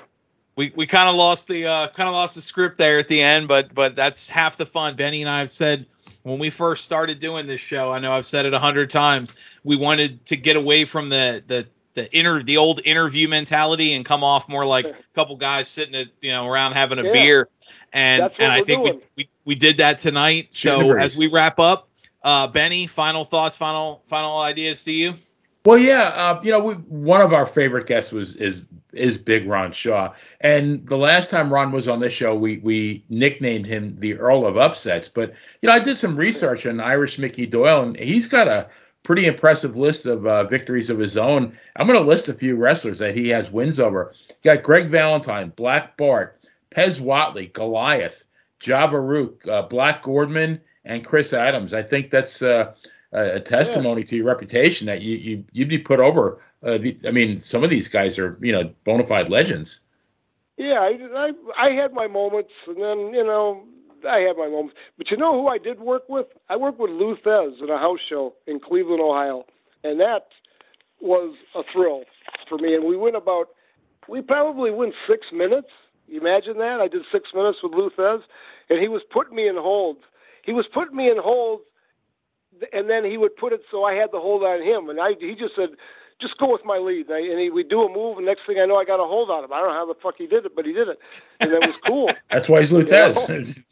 [SPEAKER 3] we, we kind of lost the uh, kind of lost the script there at the end, but but that's half the fun. Benny and I have said when we first started doing this show, I know I've said it a hundred times, we wanted to get away from the the the inner the old interview mentality and come off more like a couple guys sitting at you know around having a
[SPEAKER 5] Yeah.
[SPEAKER 3] beer, and and I think we, we we did that tonight.
[SPEAKER 4] Shooting
[SPEAKER 3] So
[SPEAKER 4] the
[SPEAKER 3] as we wrap up, uh, Benny, final thoughts, final final ideas to you.
[SPEAKER 4] Well, yeah, uh, you know, we, one of our favorite guests was is is Big Ron Shaw, and the last time Ron was on this show, we we nicknamed him the Earl of Upsets. But you know, I did some research on Irish Mickey Doyle, and he's got a pretty impressive list of uh, victories of his own. I'm going to list a few wrestlers that he has wins over. You got Greg Valentine, Black Bart, Pez Whatley, Goliath, Jabba Rook, uh, Black Gordman, and Chris Adams. I think that's uh, a, a testimony to your reputation that you, you you'd be put over. Uh, the, I mean, some of these guys are you know bona fide legends.
[SPEAKER 5] yeah. I, I I had my moments, and then you know I had my moments. But you know who I did work with? I worked with Lou Thesz in a house show in Cleveland, Ohio, and that was a thrill for me. And we went about, we probably went six minutes. You imagine that? I did six minutes with Lou Thesz, and he was putting me in holds. He was putting me in holds, and then he would put it so I had the hold on him. And I, he just said, just go with my lead. And, I, and he, we do a move, and next thing I know, I got a hold on him. I don't know how the fuck he did it, but he did it, and that was cool.
[SPEAKER 4] That's why he's Lou Thesz.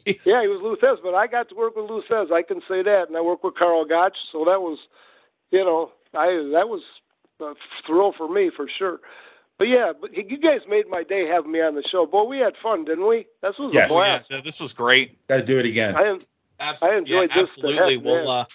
[SPEAKER 5] yeah, he was Lou Thesz, but I got to work with Lou Thesz. I can say that, and I worked with Karl Gotch, so that was, you know, I that was a thrill for me for sure. But yeah, but you guys made my day having me on the show. Boy, we had fun, didn't we? This was
[SPEAKER 4] Yes.
[SPEAKER 5] a blast.
[SPEAKER 3] Yeah, this was great.
[SPEAKER 4] Got to do it again.
[SPEAKER 5] I am.
[SPEAKER 3] Abs-
[SPEAKER 5] I enjoyed
[SPEAKER 3] yeah,
[SPEAKER 5] this to
[SPEAKER 3] absolutely.
[SPEAKER 5] heck,
[SPEAKER 3] we'll uh,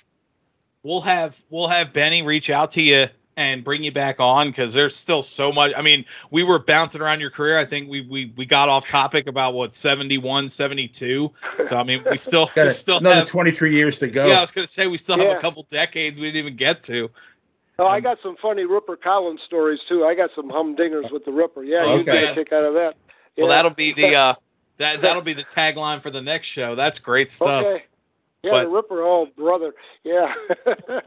[SPEAKER 3] we'll have we'll have Benny reach out to you and bring you back on because there's still so much. I mean, we were bouncing around your career. I think we we, we got off topic about what 71, 72. So I mean, we still
[SPEAKER 4] Got
[SPEAKER 3] we still
[SPEAKER 4] another
[SPEAKER 3] have.
[SPEAKER 4] 23 years to go.
[SPEAKER 3] Yeah, I was gonna say we still have a couple decades we didn't even get to.
[SPEAKER 5] Oh,
[SPEAKER 3] Um,
[SPEAKER 5] I got some funny Ripper Collins stories too. I got some humdingers with the Ripper. Yeah, you
[SPEAKER 4] Okay.
[SPEAKER 5] get a kick out of that.
[SPEAKER 3] Well, that'll be the uh, that that'll be the tagline for the next show. That's great stuff.
[SPEAKER 5] Okay. Yeah,
[SPEAKER 3] But-
[SPEAKER 5] the Ripper. Oh, brother. Yeah.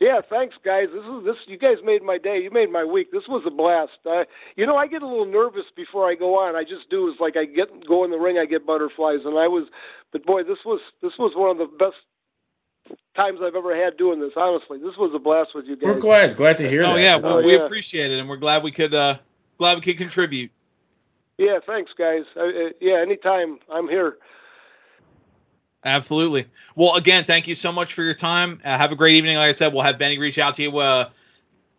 [SPEAKER 5] yeah. Thanks, guys. This is this. You guys made my day. You made my week. This was a blast. Uh, you know, I get a little nervous before I go on. I just do. It's like I get go in the ring, I get butterflies, and I was. But boy, this was this was one of the best times I've ever had doing this. Honestly, this was a blast with you guys.
[SPEAKER 4] We're glad. Glad to hear it.
[SPEAKER 3] Oh
[SPEAKER 4] that.
[SPEAKER 3] yeah,
[SPEAKER 5] Oh,
[SPEAKER 3] we, we
[SPEAKER 5] yeah.
[SPEAKER 3] appreciate it, and we're glad we could uh glad we could contribute.
[SPEAKER 5] Yeah. Thanks, guys. Uh, yeah. Anytime, I'm here.
[SPEAKER 3] Absolutely. Well, again, thank you so much for your time. Uh, have a great evening. Like I said, we'll have Benny reach out to you, uh,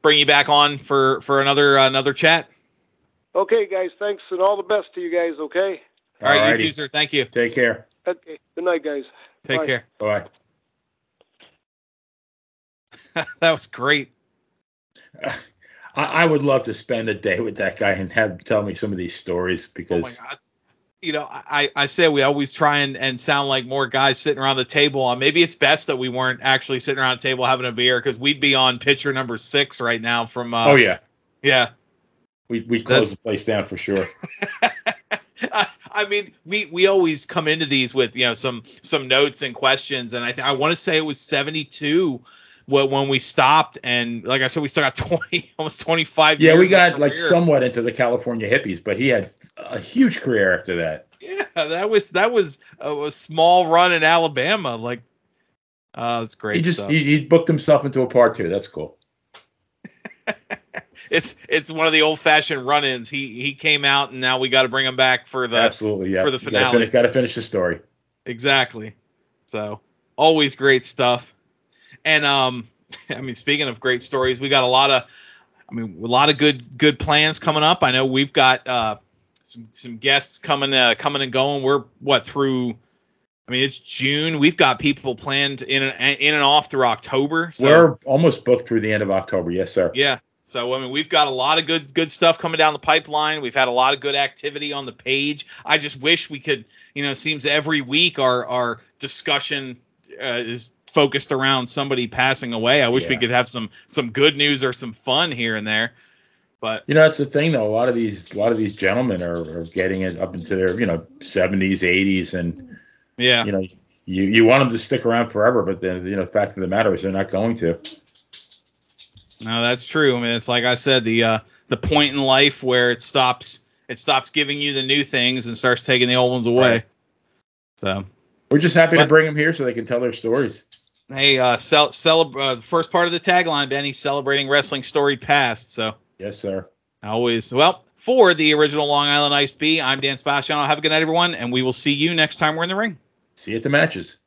[SPEAKER 3] bring you back on for for another uh, another chat.
[SPEAKER 5] Okay, guys. Thanks, and all the best to you guys. Okay.
[SPEAKER 3] All right, you too, sir. Thank you.
[SPEAKER 4] Take care.
[SPEAKER 5] Okay. Good night, guys.
[SPEAKER 3] Take
[SPEAKER 5] Bye.
[SPEAKER 3] care.
[SPEAKER 4] Bye.
[SPEAKER 3] that was great.
[SPEAKER 4] I, I would love to spend a day with that guy and have him tell me some of these stories
[SPEAKER 3] Oh
[SPEAKER 4] because
[SPEAKER 3] my god. You know, I, I say we always try and, and sound like more guys sitting around the table. Uh, maybe it's best that we weren't actually sitting around a table having a beer because we'd be on pitcher number six right now from. Uh,
[SPEAKER 4] oh yeah,
[SPEAKER 3] Yeah.
[SPEAKER 4] we we
[SPEAKER 3] That's-
[SPEAKER 4] close the place down for sure.
[SPEAKER 3] I, I mean, we we always come into these with you know some some notes and questions, and I th- I want to say it was 72 when when we stopped, and like I said, we still got 20 almost 25
[SPEAKER 4] Yeah, we got like
[SPEAKER 3] career.
[SPEAKER 4] somewhat into the California hippies, but he had a huge career after that.
[SPEAKER 3] Yeah, that was that was a, a small run in Alabama. Like, uh, that's great
[SPEAKER 4] He just
[SPEAKER 3] stuff.
[SPEAKER 4] he, he booked himself into a part two. That's cool.
[SPEAKER 3] it's it's one of the old fashioned run-ins. He he came out, and now we got to bring him back for the
[SPEAKER 4] Absolutely, yeah.
[SPEAKER 3] for the finale.
[SPEAKER 4] Gotta finish the story.
[SPEAKER 3] Exactly. So always great stuff. And um, I mean, speaking of great stories, we got a lot of, I mean, a lot of good good plans coming up. I know we've got uh some some guests coming uh coming and going. We're what through. I mean, it's June. We've got people planned in and in and off through October. So
[SPEAKER 4] We're almost booked through the end of October. Yes, sir.
[SPEAKER 3] yeah. So I mean, we've got a lot of good good stuff coming down the pipeline. We've had a lot of good activity on the page. I just wish we could, you know, it seems every week our our discussion uh, is focused around somebody passing away. I wish we could have some some good news or some fun here and there. But
[SPEAKER 4] You know, that's the thing though. A lot of these, a lot of these gentlemen are, are getting it up into their, you know, 70s, 80s, and
[SPEAKER 3] yeah,
[SPEAKER 4] you know, you you want them to stick around forever, but then you know, the fact of the matter is they're not going to.
[SPEAKER 3] no, that's true. I mean, it's like I said, the uh, the point in life where it stops it stops giving you the new things and starts taking the old ones away.
[SPEAKER 4] Right.
[SPEAKER 3] So
[SPEAKER 4] We're just happy
[SPEAKER 3] But-
[SPEAKER 4] to bring them here so they can tell their stories.
[SPEAKER 3] Hey, uh, cel- celeb- uh, the first part of the tagline, Benny, celebrating wrestling story past. So
[SPEAKER 4] Yes, sir.
[SPEAKER 3] always, well, for the original Long Island Ice B, I'm Dan Spaciano. Have a good night, everyone, and we will see you next time we're in the ring.
[SPEAKER 4] See you at the matches.